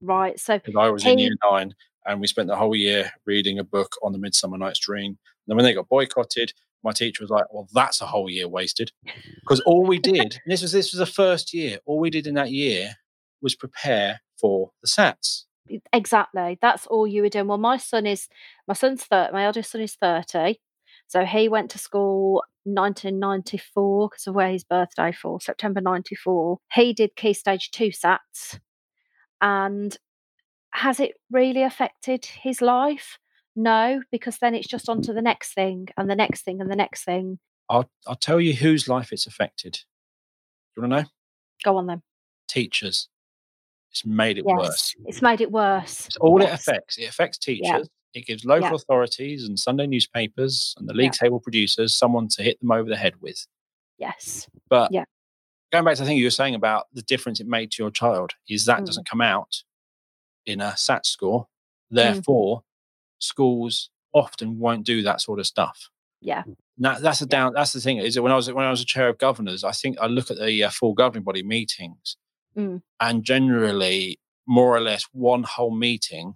Right. So I was he, in year nine and we spent the whole year reading a book on the Midsummer Night's Dream. And then when they got boycotted, my teacher was like, "Well, that's a whole year wasted," because all we did this was this was the first year. All we did in that year was prepare for the SATs. Exactly. That's all you were doing. Well, my son is my son's thirty. My eldest son is thirty, so he went to school 1994 because of where his birthday for September 94. He did key stage two SATs and has it really affected his life? No, because then it's just on to the next thing and the next thing and the next thing. I'll, I'll tell you whose life it's affected. You want to know? Go on then. Teachers. It's made it yes, worse. It's made it worse. It's all yes. it affects. It affects teachers. Yeah. It gives local yeah. authorities and Sunday newspapers and the league yeah. table producers someone to hit them over the head with. Yes. But yeah going back to the thing you were saying about the difference it made to your child is that mm. doesn't come out in a SAT score. Mm. Therefore, mm. Schools often won't do that sort of stuff. Yeah. That, that's a down. That's the thing. Is that when I was when I was a chair of governors, I think I look at the uh, full governing body meetings, mm. and generally, more or less, one whole meeting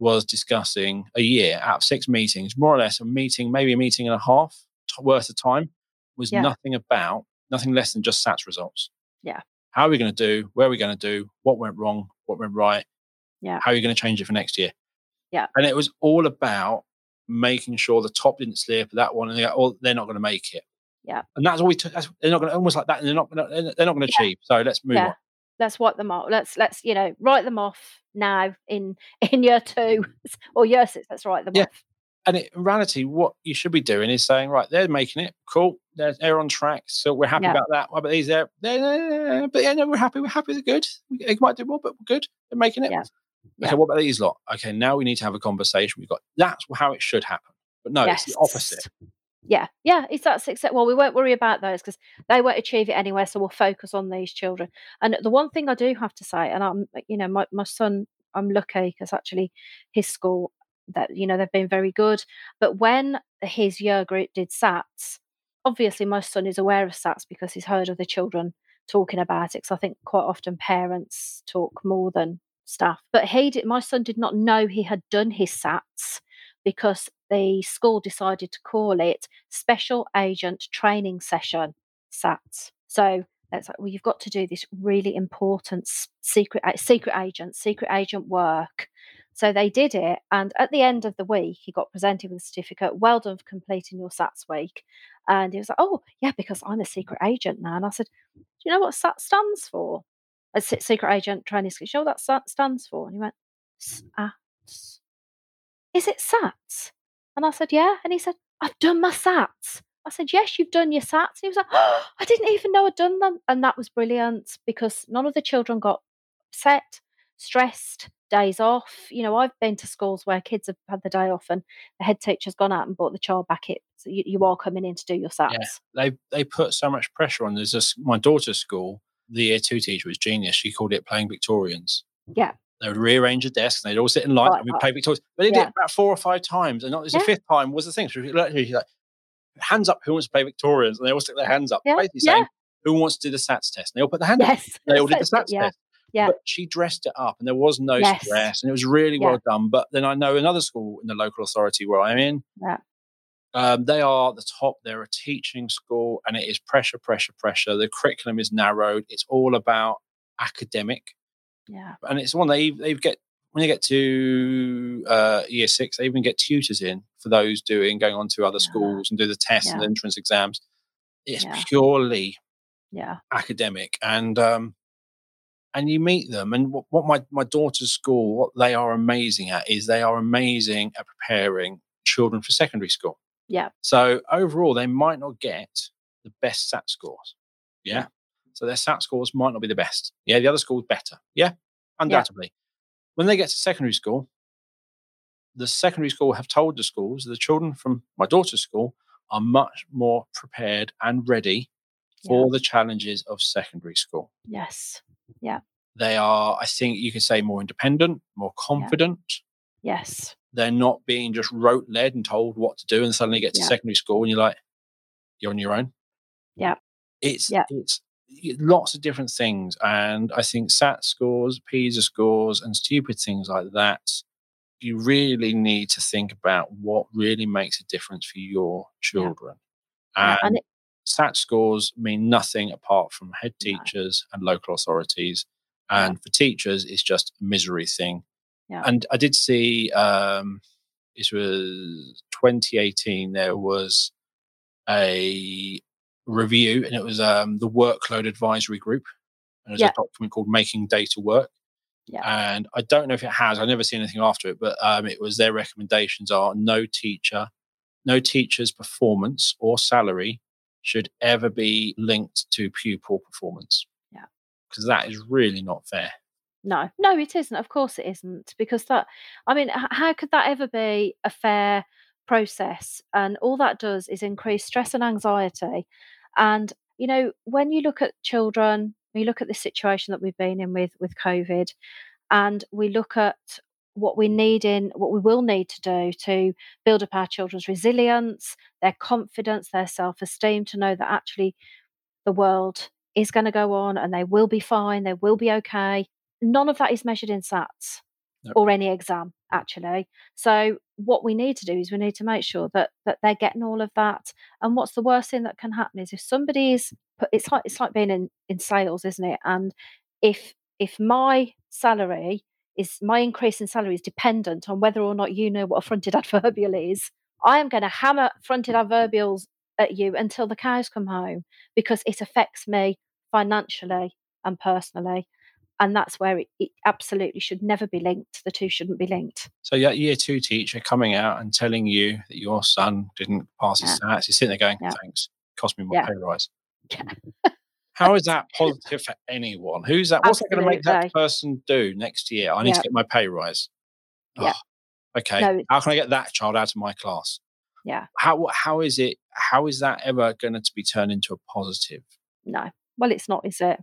was discussing a year out of six meetings. More or less, a meeting, maybe a meeting and a half worth of time, was yeah. nothing about nothing less than just SATs results. Yeah. How are we going to do? Where are we going to do? What went wrong? What went right? Yeah. How are you going to change it for next year? Yeah. And it was all about making sure the top didn't slip, that one, and they oh, they're not going to make it. Yeah. And that's all we took. They're not going to almost like that, and they're not going to. They're not going to yeah. achieve. So let's move yeah. on. Let's wipe them off. Let's let's you know write them off now in in year two or year six. Let's write them yeah. off and it, in reality, what you should be doing is saying, right, they're making it cool. They're, they're on track, so we're happy yeah. about that. What about these? They're, they're, but yeah, no, we're happy. We're happy. They're good. They might do more, but we're good. They're making it. Okay, yeah. what about these lot? Okay, now we need to have a conversation. We've got that's how it should happen. But no, yes. it's the opposite. Yeah, yeah, it's that success. Well, we won't worry about those because they won't achieve it anyway. So we'll focus on these children. And the one thing I do have to say, and I'm, uh, you know, my, my son, I'm lucky because actually his school that you know they've been very good. But when his year group did SATs, obviously my son is aware of SATs because he's heard other children talking about it. Because I think quite often parents talk more than staff. But he did. My son did not know he had done his SATs because the school decided to call it Special Agent Training Session, SATS. So it's like, well, you've got to do this really important secret secret agent, secret agent work. So they did it, and at the end of the week, he got presented with a certificate. Well done for completing your SATS week. And he was like, "Oh, yeah, because I'm a secret agent now." And I said, "Do you know what SAT stands for?" A secret agent school. You know what that stands for? And he went, "SATS." Ah, Is it SATs? And I said, Yeah. And he said, I've done my SATs. I said, Yes, you've done your SATs. And he was like, oh, I didn't even know I'd done them. And that was brilliant because none of the children got upset, stressed, days off. You know, I've been to schools where kids have had the day off and the head teacher's gone out and brought the child back in. So you, you are coming in to do your SATs. Yeah, they, they put so much pressure on. There's this, my daughter's school, the year two teacher was genius. She called it playing Victorians. Yeah. They would rearrange the desk and they'd all sit in line right. and we'd uh, play Victorians. But they yeah. did it about four or five times. And not, yeah. the fifth time was the thing. So like, hands up, who wants to play Victorians? And they all stick their hands up, yeah. basically yeah. saying, who wants to do the SATs test? And they all put their hand yes. up. They all did the SATs yeah. test. Yeah. But she dressed it up and there was no yes. stress and it was really yeah. well done. But then I know another school in the local authority where I'm in. Yeah. Um, they are at the top. They're a teaching school and it is pressure, pressure, pressure. The curriculum is narrowed. It's all about academic. Yeah. And it's one they they get when they get to uh, year six, they even get tutors in for those doing going on to other yeah. schools and do the tests yeah. and entrance exams. It's yeah. purely yeah academic and um, and you meet them and what, what my my daughter's school what they are amazing at is they are amazing at preparing children for secondary school. Yeah. So overall, they might not get the best SAT scores. Yeah. So their SAT scores might not be the best. Yeah, the other school's better. Yeah, undoubtedly. Yeah. When they get to secondary school, the secondary school have told the schools the children from my daughter's school are much more prepared and ready for yeah. the challenges of secondary school. Yes. Yeah. They are, I think you could say, more independent, more confident. Yes. They're not being just rote led and told what to do and suddenly get to yeah. secondary school and you're like, you're on your own. Yeah. It's yeah. it's lots of different things. And I think SAT scores, PISA scores, and stupid things like that, you really need to think about what really makes a difference for your children. Yeah. And, it, SAT scores mean nothing apart from head teachers no. and local authorities. And for teachers, it's just a misery thing. Yeah. And I did see, um, this was 2018, there was a review, and it was um, the Workload Advisory Group. And there's yeah. a document called Making Data Work. Yeah. And I don't know if it has. I've never seen anything after it, but um, it was their recommendations are no teacher, no teacher's performance or salary should ever be linked to pupil performance. Yeah. Because that is really not fair. No, no, it isn't. Of course, it isn't. Because that, I mean, how could that ever be a fair process? And all that does is increase stress and anxiety and, you know, when you look at children, we look at the situation that we've been in with, with COVID, and we look at what we need in what we will need to do to build up our children's resilience, their confidence, their self esteem, to know that actually the world is going to go on and they will be fine, they will be okay. None of that is measured in SATs or any exam, actually. So what we need to do is we need to make sure that that they're getting all of that. And what's the worst thing that can happen is if somebody's put it's like it's like being in in sales, isn't it? And if if my salary is my increase in salary is dependent on whether or not you know what a fronted adverbial is, I am going to hammer fronted adverbials at you until the cows come home because it affects me financially and personally and that's where it, it, absolutely should never be linked the two shouldn't be linked. So yeah year two teacher coming out and telling you that your son didn't pass his yeah. stats you're sitting there going yeah. thanks cost me my yeah. pay rise. Yeah. how is that positive for anyone? Who's that what's absolutely. that going to make that person do next year? I need to get my pay rise. Yeah. Oh, okay. No, how can i get that child out of my class? Yeah. How how is it how is that ever going to be turned into a positive? No. Well it's not is it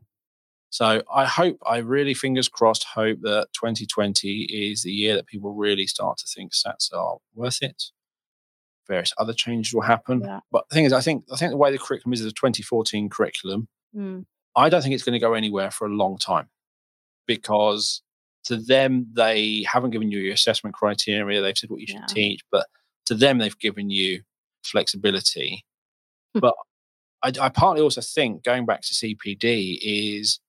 so I hope, I really fingers crossed, hope that 2020 is the year that people really start to think SATs are worth it. Various other changes will happen. Yeah. But the thing is, I think I think the way the curriculum is the 2014 curriculum, mm. I don't think it's going to go anywhere for a long time because to them they haven't given you your assessment criteria. They've said what you should yeah. teach, but to them they've given you flexibility. But I, I partly also think going back to CPD is,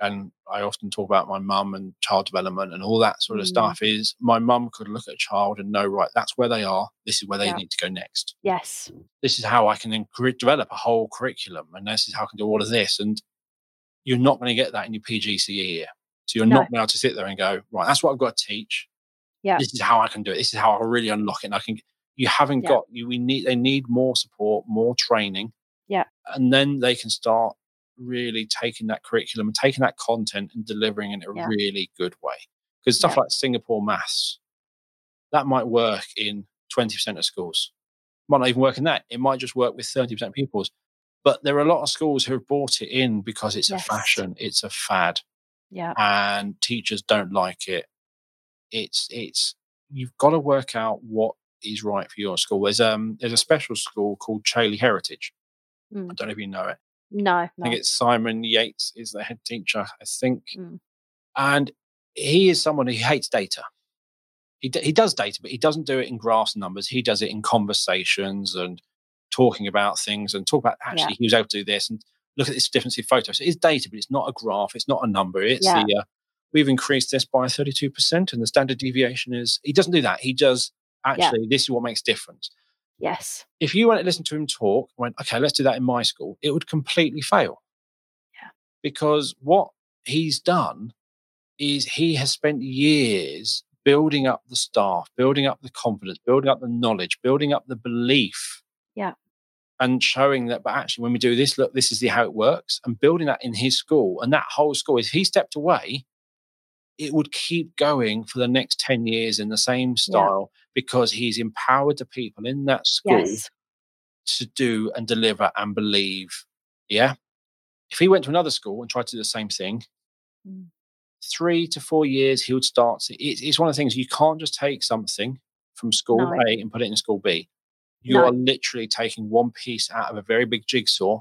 and I often talk about my mum and child development and all that sort of Mm. stuff. Is my mum could look at a child and know, right, that's where they are. This is where they Yeah. need to go next. Yes. This is how I can then develop a whole curriculum, and this is how I can do all of this. And you're not going to get that in your PGCE year. So you're No. not going to be able to sit there and go, right, that's what I've got to teach. Yeah. This is how I can do it. This is how I really unlock it. And I can. You haven't Yeah. got you. We need. They need more support, more training. Yeah. And then they can start really taking that curriculum and taking that content and delivering it in a Yeah. really good way. Because stuff Yeah. like Singapore maths, that might work in twenty percent of schools. Might not even work in that. It might just work with thirty percent of pupils. But there are a lot of schools who have brought it in because it's Yes. a fashion, it's a fad Yeah. and teachers don't like it. It's it's you've got to work out what is right for your school. There's um there's a special school called Chailey Heritage. I Mm. don't know if you know it. No. I think it's Simon Yates is the head teacher, I think, Mm. and he is someone who hates data. He d- he does data, but he doesn't do it in graphs and numbers. He does it in conversations and talking about things and talk about actually he was able to do this and look at this difference in photos. It is data, but it's not a graph. It's not a number. It's Yeah. the uh, we've increased this by thirty two percent, and the standard deviation is. He doesn't do that. He does actually. This is what makes difference Yes. if you went to listen to him talk, went, okay, let's do that in my school, it would completely fail. Yeah. Because what he's done is he has spent years building up the staff, building up the confidence, building up the knowledge, building up the belief. Yeah. And showing that, but actually, when we do this, look, this is the how it works, and building that in his school. And that whole school, if he stepped away, it would keep going for the next 10 years in the same style because he's empowered the people in that school Yes. to do and deliver and believe. Yeah. If he went to another school and tried to do the same thing, Mm. three to four years, he would start. To, it's, it's one of the things you can't just take something from school No. A and put it in school B. You No. are literally taking one piece out of a very big jigsaw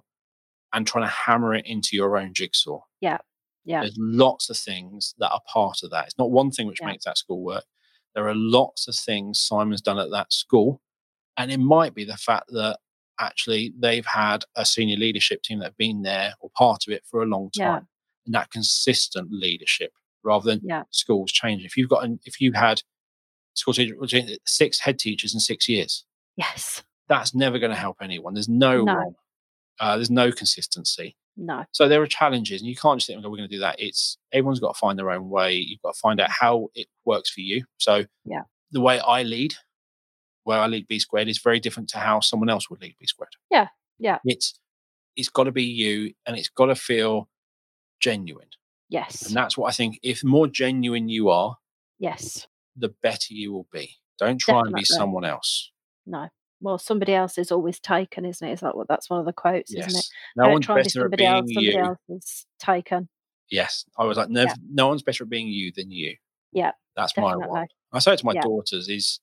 and trying to hammer it into your own jigsaw. Yeah. Yeah. There's lots of things that are part of that. It's not one thing which Yeah. makes that school work. There are lots of things Simon's done at that school. And it might be the fact that actually they've had a senior leadership team that have been there or part of it for a long time. Yeah. And that consistent leadership rather than Yeah. schools changing. If you've got, an, if you had school teacher, six head teachers in six years, Yes. that's never going to help anyone. There's no, No. Uh, there's no consistency. No. So there are challenges, and you can't just think, "We're going to do that." It's everyone's got to find their own way. You've got to find out how it works for you. So Yeah. the way I lead, where I lead B squared, is very different to how someone else would lead B squared. Yeah, yeah. It's it's got to be you, and it's got to feel genuine. Yes. And that's what I think. If more genuine you are, Yes. the better you will be. Don't try and be someone else. No. Well, somebody else is always taken, isn't it? Is that what that's one of the quotes, isn't it? No Don't one's try and be better at being else. Somebody else is taken. Yes. I was like, no, Yeah. no one's better at being you than you. Yeah, That's my one. I say it to my Yeah. daughters is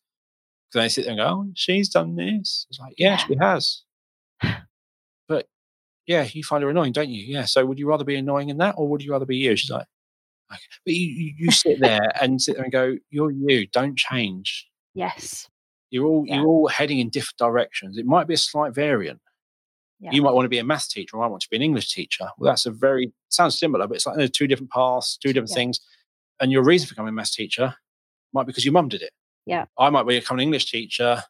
because they sit there and go, "Oh, she's done this." It's like, yeah, Yeah. she has. but yeah, you find her annoying, don't you? Yeah. So would you rather be annoying in that, or would you rather be you? She's like, okay. but you, you, you sit there and sit there and go, "You're you. Don't change. Yes. You're all Yeah. you're all heading in different directions. It might be a slight variant. Yeah. You might want to be a maths teacher, or I want to be an English teacher. Well, that's a very sounds similar, but it's like there's two different paths, two different Yeah. things. And your reason for becoming a maths teacher might be because your mum did it. Yeah. I might become an English teacher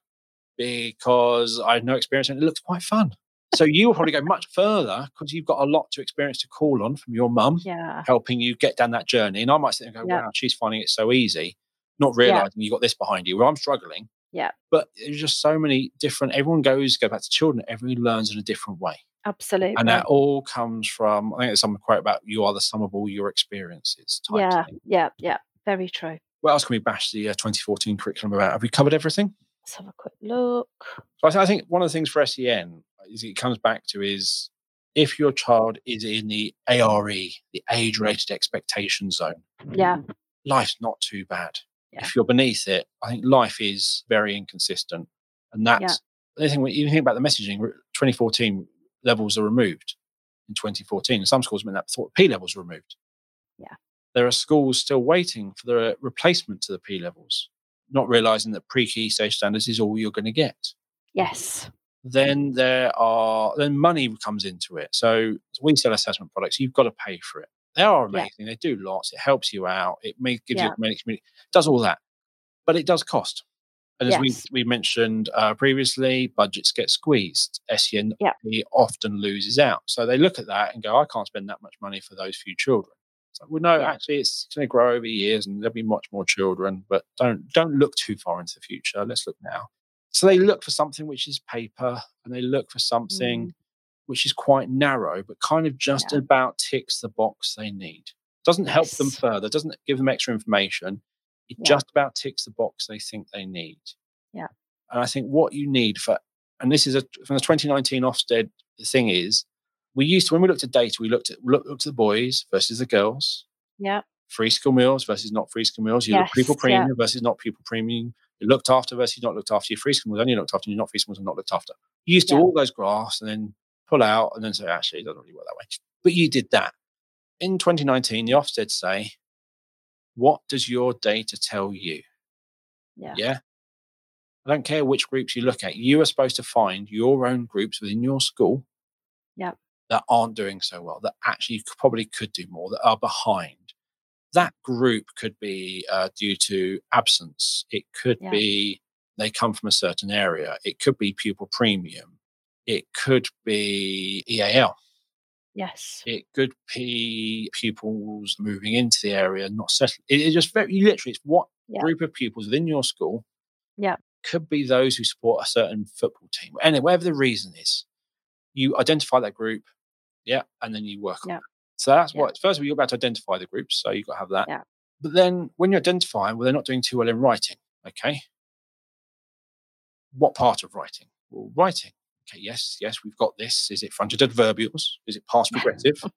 because I had no experience and it looks quite fun. So you will probably go much further because you've got a lot to experience to call on from your mum Yeah. helping you get down that journey. And I might sit there and go, Yeah. wow, she's finding it so easy, not realizing you've got this behind you where I'm struggling. Yeah. But there's just so many different, everyone goes, go back to children, everyone learns in a different way. Absolutely. And that all comes from, I think there's some quote about you are the sum of all your experiences type yeah. thing. Yeah. Yeah. Very true. What else can we bash the uh, 2014 curriculum about? Have we covered everything? Let's have a quick look. So I, th- I think one of the things for SEN is it comes back to is if your child is in the ARE, the age rated expectation zone, Yeah. life's not too bad. Yeah. If you're beneath it, I think life is very inconsistent. And that's the thing, when you think about the messaging, 2014 levels are removed in 2014. And some schools meant that thought P levels were removed. Yeah. There are schools still waiting for the replacement to the P levels. not realizing that pre-key stage standards is all you're going to get. Yes. Then there are then money comes into it. So we sell assessment products. You've got to pay for it. They are Yeah. amazing. They do lots. It helps you out. It may, gives you a community, community, does all that, but it does cost. And as Yes. we we mentioned uh, previously, budgets get squeezed. SEN Yeah. often loses out. So they look at that and go, I can't spend that much money for those few children. So well, no, Yeah. actually, it's going to grow over years, and there'll be much more children. But don't don't look too far into the future. Let's look now. So they look for something which is paper, and they look for something Mm. Which is quite narrow, but kind of just Yeah. about ticks the box they need. Doesn't help them further. Doesn't give them extra information. It Yeah. just about ticks the box they think they need. Yeah. And I think what you need for, and this is a from the 2019 Ofsted thing is, we used to when we looked at data, we looked at looked, looked at the boys versus the girls, Yeah. free school meals versus not free school meals. You look pupil Yes, yeah. premium versus not pupil premium. You looked after versus not looked after. Your free school meals only looked after. You're not free school meals and not looked after. You used to Yeah. all those graphs and then pull out and then say, actually, it doesn't really work that way. But you did that. In 2019, the Ofsted say, what does your data tell you? Yeah. Yeah. I don't care which groups you look at. You are supposed to find your own groups within your school Yeah. that aren't doing so well, that actually probably could do more, that are behind. That group could be uh, due to absence. It could Yeah. be they come from a certain area. It could be pupil premium. It could be EAL. Yes. It could be pupils moving into the area, not settling. It, it just very literally, it's what Yeah. group of pupils within your school Yeah. could be those who support a certain football team. Anyway, whatever the reason is, you identify that group, yeah, and then you work Yeah. on it. So that's Yeah. what, first of all, you're about to identify the groups. So you've got to have that. Yeah. But then when you identify, well, they're not doing too well in writing. Okay. What part of writing? Well, writing. Okay, yes, yes, we've got this. Is it fronted adverbials? Is it past progressive?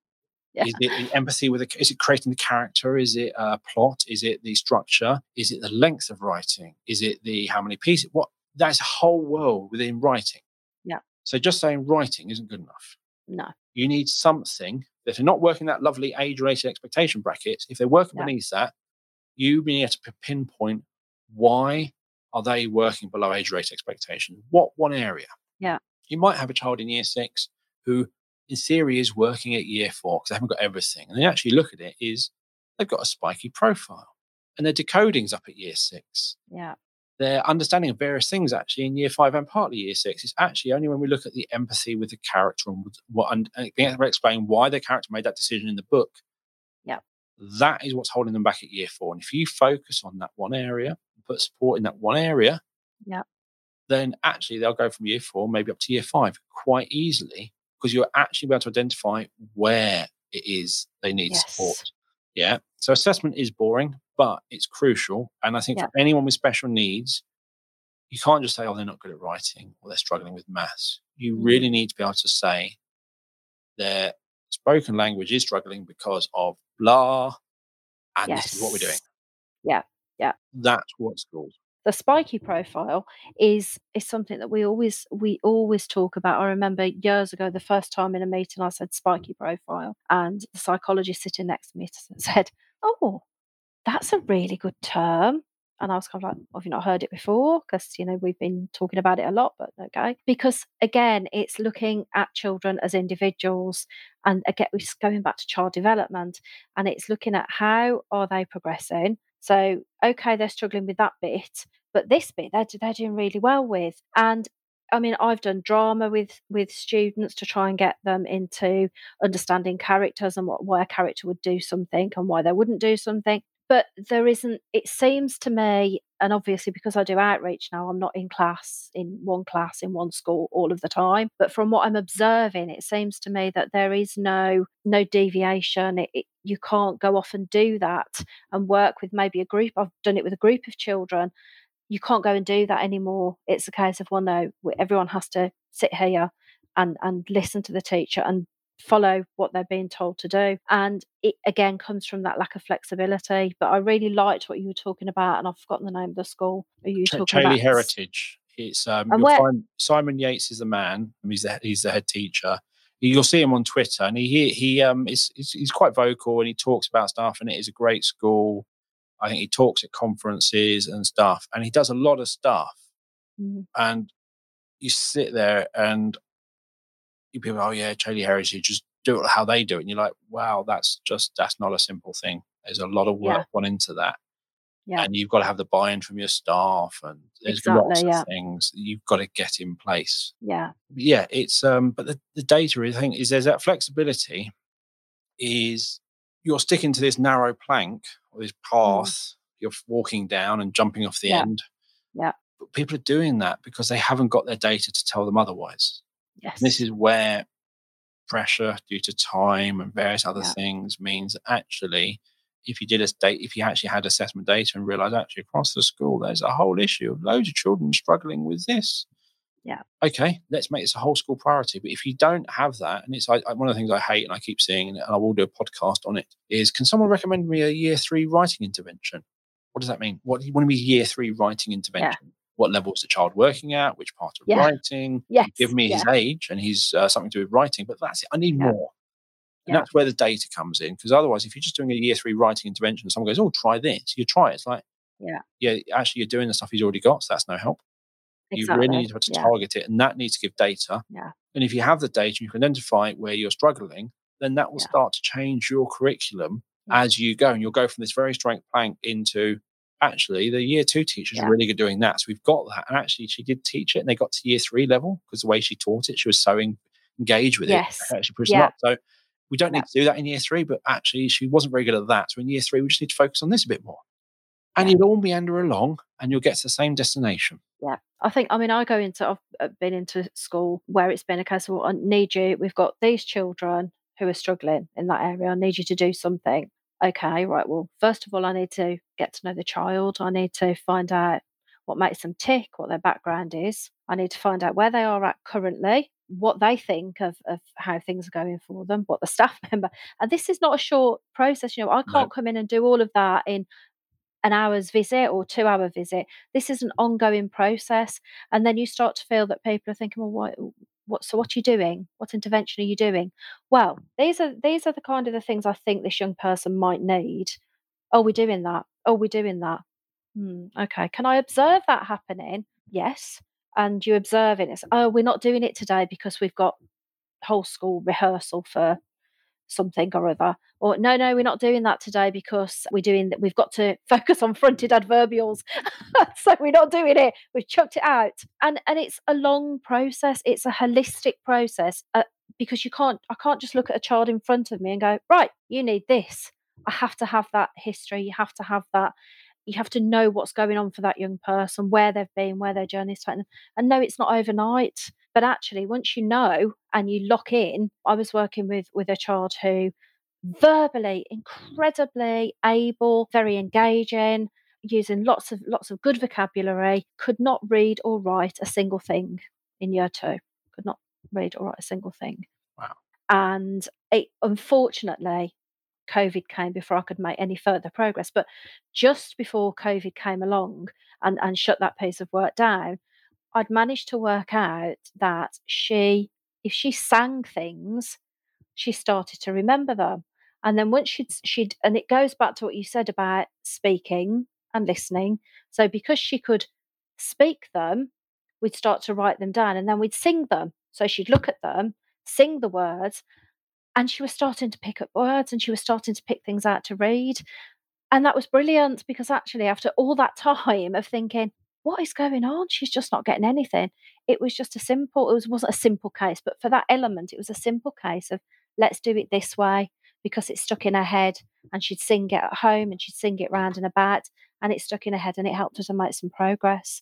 Yeah. Is it the empathy with the, is it creating the character? Is it a plot? Is it the structure? Is it the length of writing? Is it the how many pieces? What that's a whole world within writing. Yeah. So just saying writing isn't good enough. No. You need something that they're not working that lovely age-related expectation brackets, if they're working Yeah. beneath that, you need to pinpoint why are they working below age-related expectation? What one area? Yeah. You might have a child in year six who, in theory, is working at year four because they haven't got everything. And they actually look at it is they've got a spiky profile and their decoding's up at year six Yeah. their understanding of various things actually in year five and partly year six is actually only when we look at the empathy with the character and what and, and uh, being able to explain why the character made that decision in the book. Yeah. That is what's holding them back at year four. And if you focus on that one area, put support in that one area, Yeah. Then actually they'll go from year four maybe up to year five quite easily because you're actually able to identify where it is they need support. Yeah. So assessment is boring, but it's crucial. And I think Yeah. for anyone with special needs, you can't just say, oh, they're not good at writing or they're struggling with maths. You Mhm. really need to be able to say their spoken language is struggling because of blah. And this is what we're doing. Yeah, yeah. That's what schools. The spiky profile is is something that we always we always talk about. I remember years ago the first time in a meeting I said spiky profile and the psychologist sitting next to me said, "Oh, that's a really good term." And I was kind of like, "Have you not heard it before?" Because you know we've been talking about it a lot, but okay. Because again, it's looking at children as individuals, and again, we're just going back to child development, and it's looking at how are they progressing. So, okay, they're struggling with that bit, but this bit they're, they're doing really well with. And I mean, I've done drama with with students to try and get them into understanding characters and what why a character would do something and why they wouldn't do something. But there isn't. It seems to me, and obviously because I do outreach now, I'm not in class in one class in one school all of the time. But from what I'm observing, it seems to me that there is no no deviation. It, it, you can't go off and do that and work with maybe a group. I've done it with a group of children. You can't go and do that anymore. It's a case of well, no, everyone has to sit here and and listen to the teacher and follow what they're being told to do. And it again comes from that lack of flexibility. But I really liked what you were talking about, and I've forgotten the name of the school. Are you Ch- talking Chailey about? Heritage. It's um, find Simon Yates is the man. He's the he's the head teacher. You'll see him on Twitter, and he he, he um is he's, he's quite vocal and he talks about stuff. And it is a great school. I think he talks at conferences and stuff, and he does a lot of stuff. Mhm. And you sit there and you people, oh yeah, Charlie Harris, you just do it how they do it. And you're like, wow, that's just that's not a simple thing. There's a lot of work Yeah. gone into that. Yeah. And you've got to have the buy-in from your staff and there's Exactly, lots yeah. of things you've got to get in place. Yeah. Yeah, it's um but the, the data I think is there's that flexibility is you're sticking to this narrow plank or this path you're walking down and jumping off the Mm. Yeah. end. Yeah. But people are doing that because they haven't got their data to tell them otherwise. Yes. And this is where pressure due to time and various other Yeah. things means that actually if you did a state if you actually had assessment data and realized actually across the school there's a whole issue of loads of children struggling with this Yeah. okay let's make this a whole school priority but if you don't have that and it's I, I- one of the things i hate and i keep seeing and i will do a podcast on it is can someone recommend me a year three writing intervention what does that mean what do you want to be year three writing intervention what level is the child working at which part of Yeah. writing yes. give me his age and he's uh, something to do with writing, but that's it. I need Yeah. more. And Yeah. that's where the data comes in. Because otherwise, if you're just doing a year three writing intervention and someone goes, Oh, try this, you try it. It's like, Yeah. Yeah, actually, you're doing the stuff he's already got. So that's no help. You Exactly. really need to, to yeah. target it. And that needs to give data. Yeah. And if you have the data and you can identify where you're struggling, then that will Yeah. start to change your curriculum Yeah. as you go. And you'll go from this very straight plank into actually the year two teachers Yeah. are really good doing that. So we've got that. And actually, she did teach it and they got to year three level because the way she taught it, she was so en- engaged with Yes. it. Actually pushed Yeah. up. So we don't need to do that in year three, but actually, she wasn't very good at that. So in year three, we just need to focus on this a bit more. And you'll all meander along and you'll get to the same destination. Yeah, I think. I mean, I go into. I've uh, been into school where it's been a case of, well, I need you. We've got these children who are struggling in that area. I need you to do something. Okay, right. Well, first of all, I need to get to know the child. I need to find out what makes them tick, what their background is. I need to find out where they are at currently, what they think of, of how things are going for them, what the staff member. And this is not a short process. You know, I can't come in and do all of that in an hour's visit or two hour visit. This is an ongoing process. And then you start to feel that people are thinking, well, what, what, so what are you doing? What intervention are you doing? Well, these are, these are the kind of the things I think this young person might need. Oh, we're doing that. Oh, we're doing that. Hmm, okay. Can I observe that happening? Yes. And you observe it. It's, oh, we're not doing it today because we've got whole school rehearsal for something or other or no no we're not doing that today because we're doing that we've got to focus on fronted adverbials. So we're not doing it. We've chucked it out. And and it's a long process. It's a holistic process uh, because you can't i can't just look at a child in front of me and go right you need this. I have to have that history. You have to have that you have to know what's going on for that young person where they've been where their journey's taken. And no it's not overnight but actually once you know and you lock in i was working with with a child who verbally incredibly able very engaging using lots of lots of good vocabulary could not read or write a single thing in year 2 could not read or write a single thing Wow. and it unfortunately covid came before i could make any further progress but just before covid came along and and shut that piece of work down I'd managed to work out that she, if she sang things, she started to remember them. And then once she'd, she'd, and it goes back to what you said about speaking and listening. So because she could speak them, we'd start to write them down and then we'd sing them. So she'd look at them, sing the words, and she was starting to pick up words and she was starting to pick things out to read. And that was brilliant because actually, after all that time of thinking, what is going on? She's just not getting anything. It was just a simple, it was, wasn't a simple case, but for that element, it was a simple case of let's do it this way because it stuck in her head and she'd sing it at home and she'd sing it round and about and it stuck in her head and it helped her to make some progress.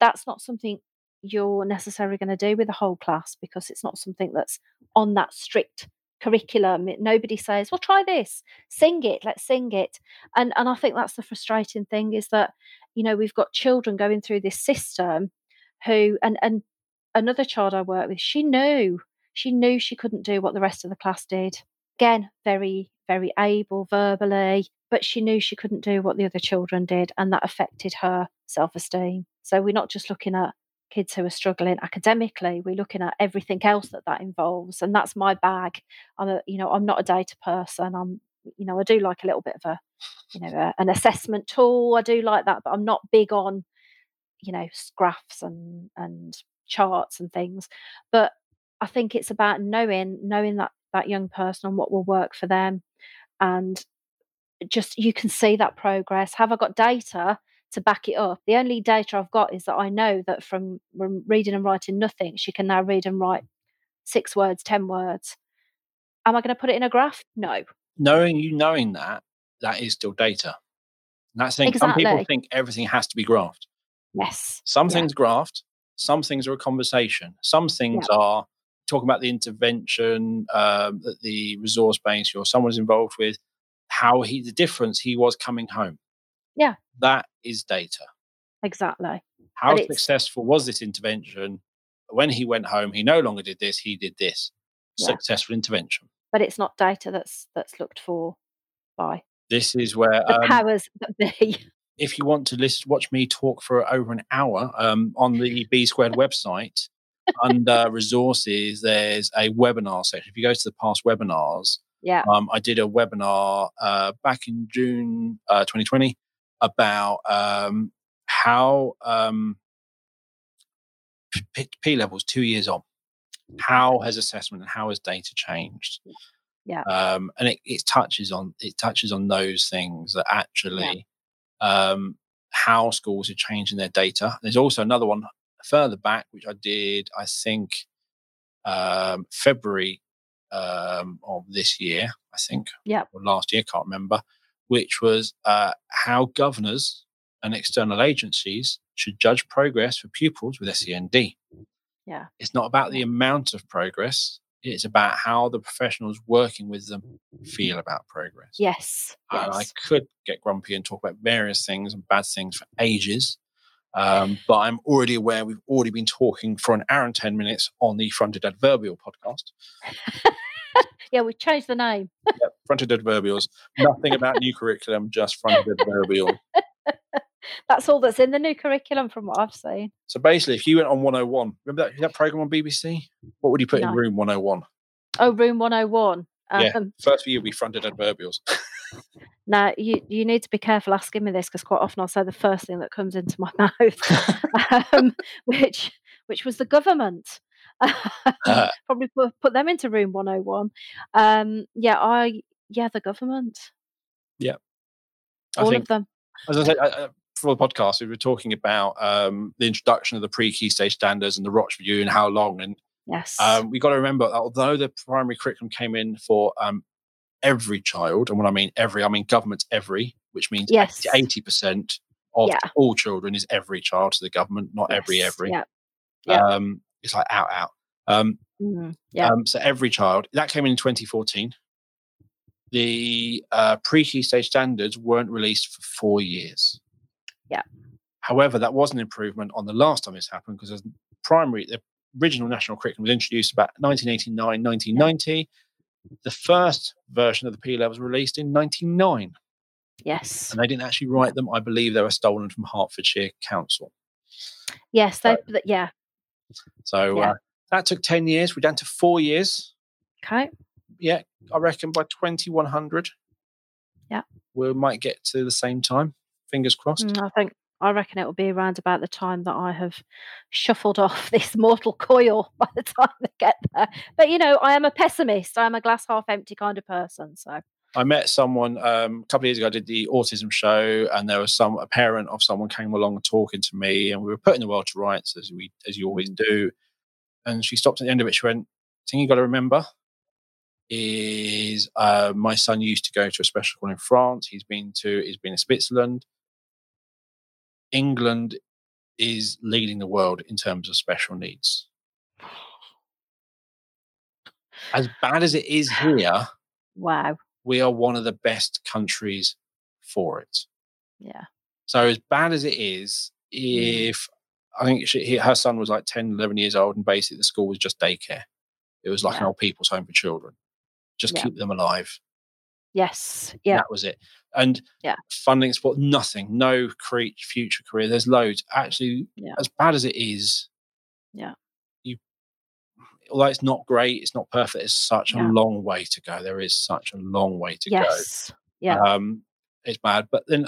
That's not something you're necessarily going to do with a whole class because it's not something that's on that strict curriculum. Nobody says, "Well, try this, sing it, let's sing it," and and I think that's the frustrating thing is that you know we've got children going through this system who and and another child I work with, she knew she knew she couldn't do what the rest of the class did. Again, very very able verbally, but she knew she couldn't do what the other children did, and that affected her self esteem. So we're not just looking at kids who are struggling academically we're looking at everything else that that involves and that's my bag i'm a you know i'm not a data person i'm you know i do like a little bit of a you know, a, an assessment tool. I do like that, but I'm not big on, you know, graphs and and charts and things. But I think it's about knowing knowing that that young person and what will work for them, and just you can see that progress. Have I got data to back it up? The only data I've got is that I know that from, reading and writing nothing, she can now read and write six words, ten words. Am I going to put it in a graph? No. Knowing you knowing that, that is still data. And that's the thing. Some people think everything has to be graphed. Yes. Some Yeah. things graphed, some things are a conversation. Some things are talking about the intervention um, that the resource base or someone's involved with, how he the difference he was coming home. Yeah. That is data. Exactly. How successful was this intervention? When he went home, he no longer did this, he did this. Yeah. Successful intervention. But it's not data that's that's looked for by This is where the um, powers that be. if you want to listen, watch me talk for over an hour um, on the B Squared website under resources, there's a webinar section. If you go to the past webinars, Yeah. um, I did a webinar uh, back in June uh, 2020 about um, how um, P, P levels two years on. How has assessment and how has data changed? Yeah. Um, and it, it touches on it touches on those things that actually um, how schools are changing their data. There's also another one further back, which I did, I think, um, February um, of this year, I think, Yeah. or last year, can't remember, which was uh, how governors and external agencies should judge progress for pupils with SEND. Yeah. It's not about the amount of progress, it's about how the professionals working with them feel about progress. Yes. And I could get grumpy and talk about various things and bad things for ages. Um, but I'm already aware we've already been talking for an hour and 10 minutes on the Fronted Adverbial podcast. Yeah, we changed the name. Yep, Fronted Adverbials. Nothing about new curriculum, just Fronted Adverbial. That's all that's in the new curriculum from what I've seen. So basically, if you went on 101, remember that, that program on BBC? What would you put No. in room 101? Oh, room 101. Um, Yeah. First for you be Fronted Adverbials. Now, you, you need to be careful asking me this because quite often I'll say the first thing that comes into my mouth, um, which which was the government. Uh, Probably put, put them into room 101. Um, yeah, I yeah, the government. I all think, of them. as I said, uh, for the podcast, we were talking about um, the introduction of the pre-key stage standards and the Roch review and how long. And Yes. um, we got to remember, that although the primary curriculum came in for um, every child, and when I mean every, I mean government's every, which means yes. eighty percent of Yeah. all children is every child to the government, not every yes, every. Yeah. yeah. Um, it's like out out. Um, mhm, yeah. um, so every child that came in in 2014. The uh, pre-key stage standards weren't released for four years. Yeah. However, that was an improvement on the last time this happened because the primary, the original national curriculum was introduced about 1989, 1990. The first version of the P levels released in 99, yes. and they didn't actually write them. I believe they were stolen from Hertfordshire Council. Yes. They, th- yeah. So Yeah. uh, that took 10 years. We're down to four years. Okay. yeah, I reckon by 2100. Yeah. We might get to the same time. Fingers crossed. Mm, I think I reckon it will be around about the time that I have shuffled off this mortal coil by the time they get there. But you know, I am a pessimist. I am a glass half empty kind of person. So I met someone um, a couple of years ago. I did the autism show, and there was some a parent of someone came along talking to me, and we were putting the world to rights as we as you always do. And she stopped at the end of it. She went, "Thing you got to remember is uh, my son used to go to a special school in France. He's been to he's been to Switzerland. England is leading the world in terms of special needs. As bad as it is here, wow. we are one of the best countries for it. Yeah. So as bad as it is, mm. if I think she, her son was like 10, 11 years old, and basically the school was just daycare. It was like an old people's home for children. Just Yeah. keep them alive. Yes. Yeah. That was it. And Yeah. funding support, nothing, no cre- future career. There's loads. Actually, Yeah. as bad as it is, Yeah. You, although it's not great, it's not perfect. It's such Yeah. a long way to go. There is such a long way to go. Yes. Yeah. Um, it's bad. But then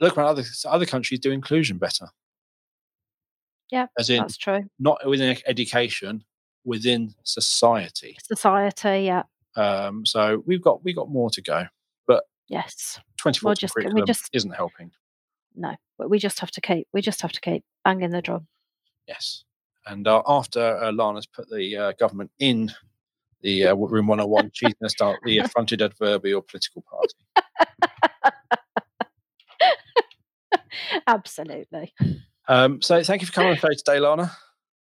look around other other countries do inclusion better. Yeah, As in that's true. not within education, within society. Society, yeah, Um, so we've got we've got more to go. But yes. 2014 just- we curriculum just- isn't helping. No, but we just have to keep. We just have to keep banging the drum. Yes. And uh, after uh, Lana's put the uh, government in the uh, room 101, she's going to start the affronted adverbial political party. Absolutely. Um, so thank you for coming on the show today, Lana.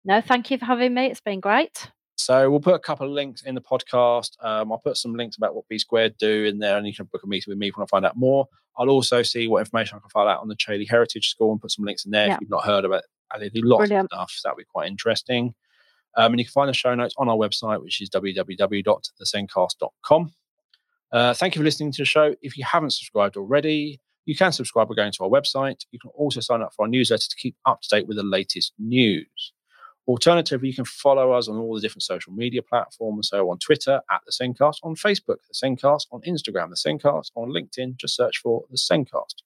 No, thank you for having me. It's been great. So we'll put a couple of links in the podcast. Um, I'll put some links about what B Squared do in there, and you can book a meeting with me if you want to find out more. I'll also see what information I can find out on the Chailey Heritage School and put some links in there Yeah. if you've not heard about it. They do lots Brilliant. of stuff, so that'll be quite interesting. Um, and you can find the show notes on our website, which is www.thesendcast.com. Uh, thank you for listening to the show. If you haven't subscribed already, you can subscribe by going to our website. You can also sign up for our newsletter to keep up to date with the latest news. Alternatively, you can follow us on all the different social media platforms. So on Twitter at the Sendcast, on Facebook, the Sendcast, on Instagram, the Sendcast, on LinkedIn, just search for the Sendcast.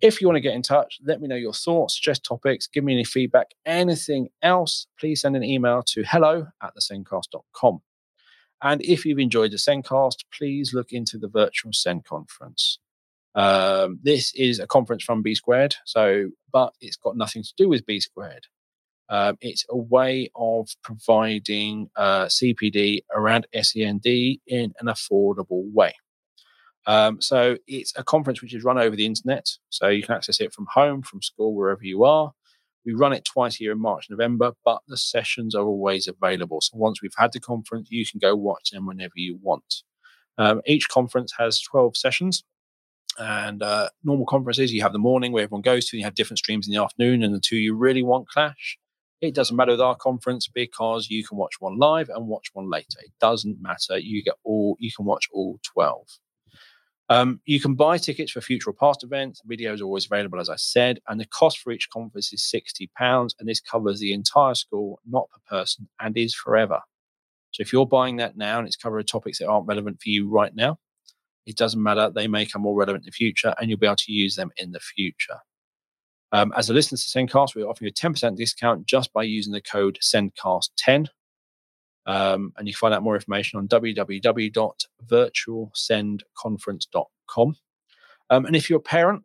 If you want to get in touch, let me know your thoughts, suggest topics, give me any feedback, anything else, please send an email to hello at thesendcast.com. And if you've enjoyed the Sendcast, please look into the virtual Sen conference. Um, this is a conference from B Squared, so but it's got nothing to do with B Squared. Um, it's a way of providing uh, CPD around SEND in an affordable way. Um, so it's a conference which is run over the internet, so you can access it from home, from school, wherever you are. We run it twice a year in March, November, but the sessions are always available. So once we've had the conference, you can go watch them whenever you want. Um, each conference has 12 sessions. And uh, normal conferences, you have the morning where everyone goes to, and you have different streams in the afternoon, and the two you really want clash. It doesn't matter with our conference because you can watch one live and watch one later. It doesn't matter. You get all, you can watch all 12. Um, you can buy tickets for future or past events. Videos are always available, as I said, and the cost for each conference is £60, and this covers the entire school, not per person, and is forever. So if you're buying that now and it's covering topics that aren't relevant for you right now, it doesn't matter. They may come more relevant in the future, and you'll be able to use them in the future. Um, as a listener to Sendcast, we're offering you a 10% discount just by using the code SENDCAST10. Um, and you can find out more information on www.virtualsendconference.com. Um, and if you're a parent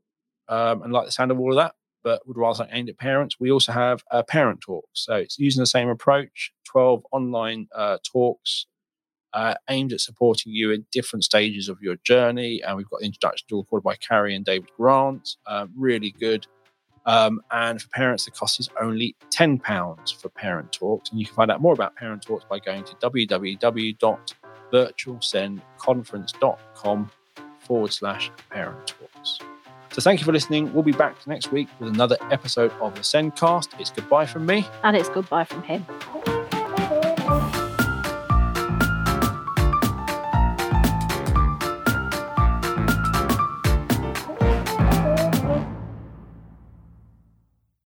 um, and like the sound of all of that, but would rather something aimed at parents, we also have a parent talk. So it's using the same approach 12 online uh, talks uh, aimed at supporting you in different stages of your journey. And we've got the introduction talk recorded by Carrie and David Grant. Uh, really good. Um, and for parents, the cost is only £10 for Parent Talks. And you can find out more about Parent Talks by going to www.virtualsendconference.com forward slash Parent Talks. So thank you for listening. We'll be back next week with another episode of the Sendcast. It's goodbye from me. And it's goodbye from him.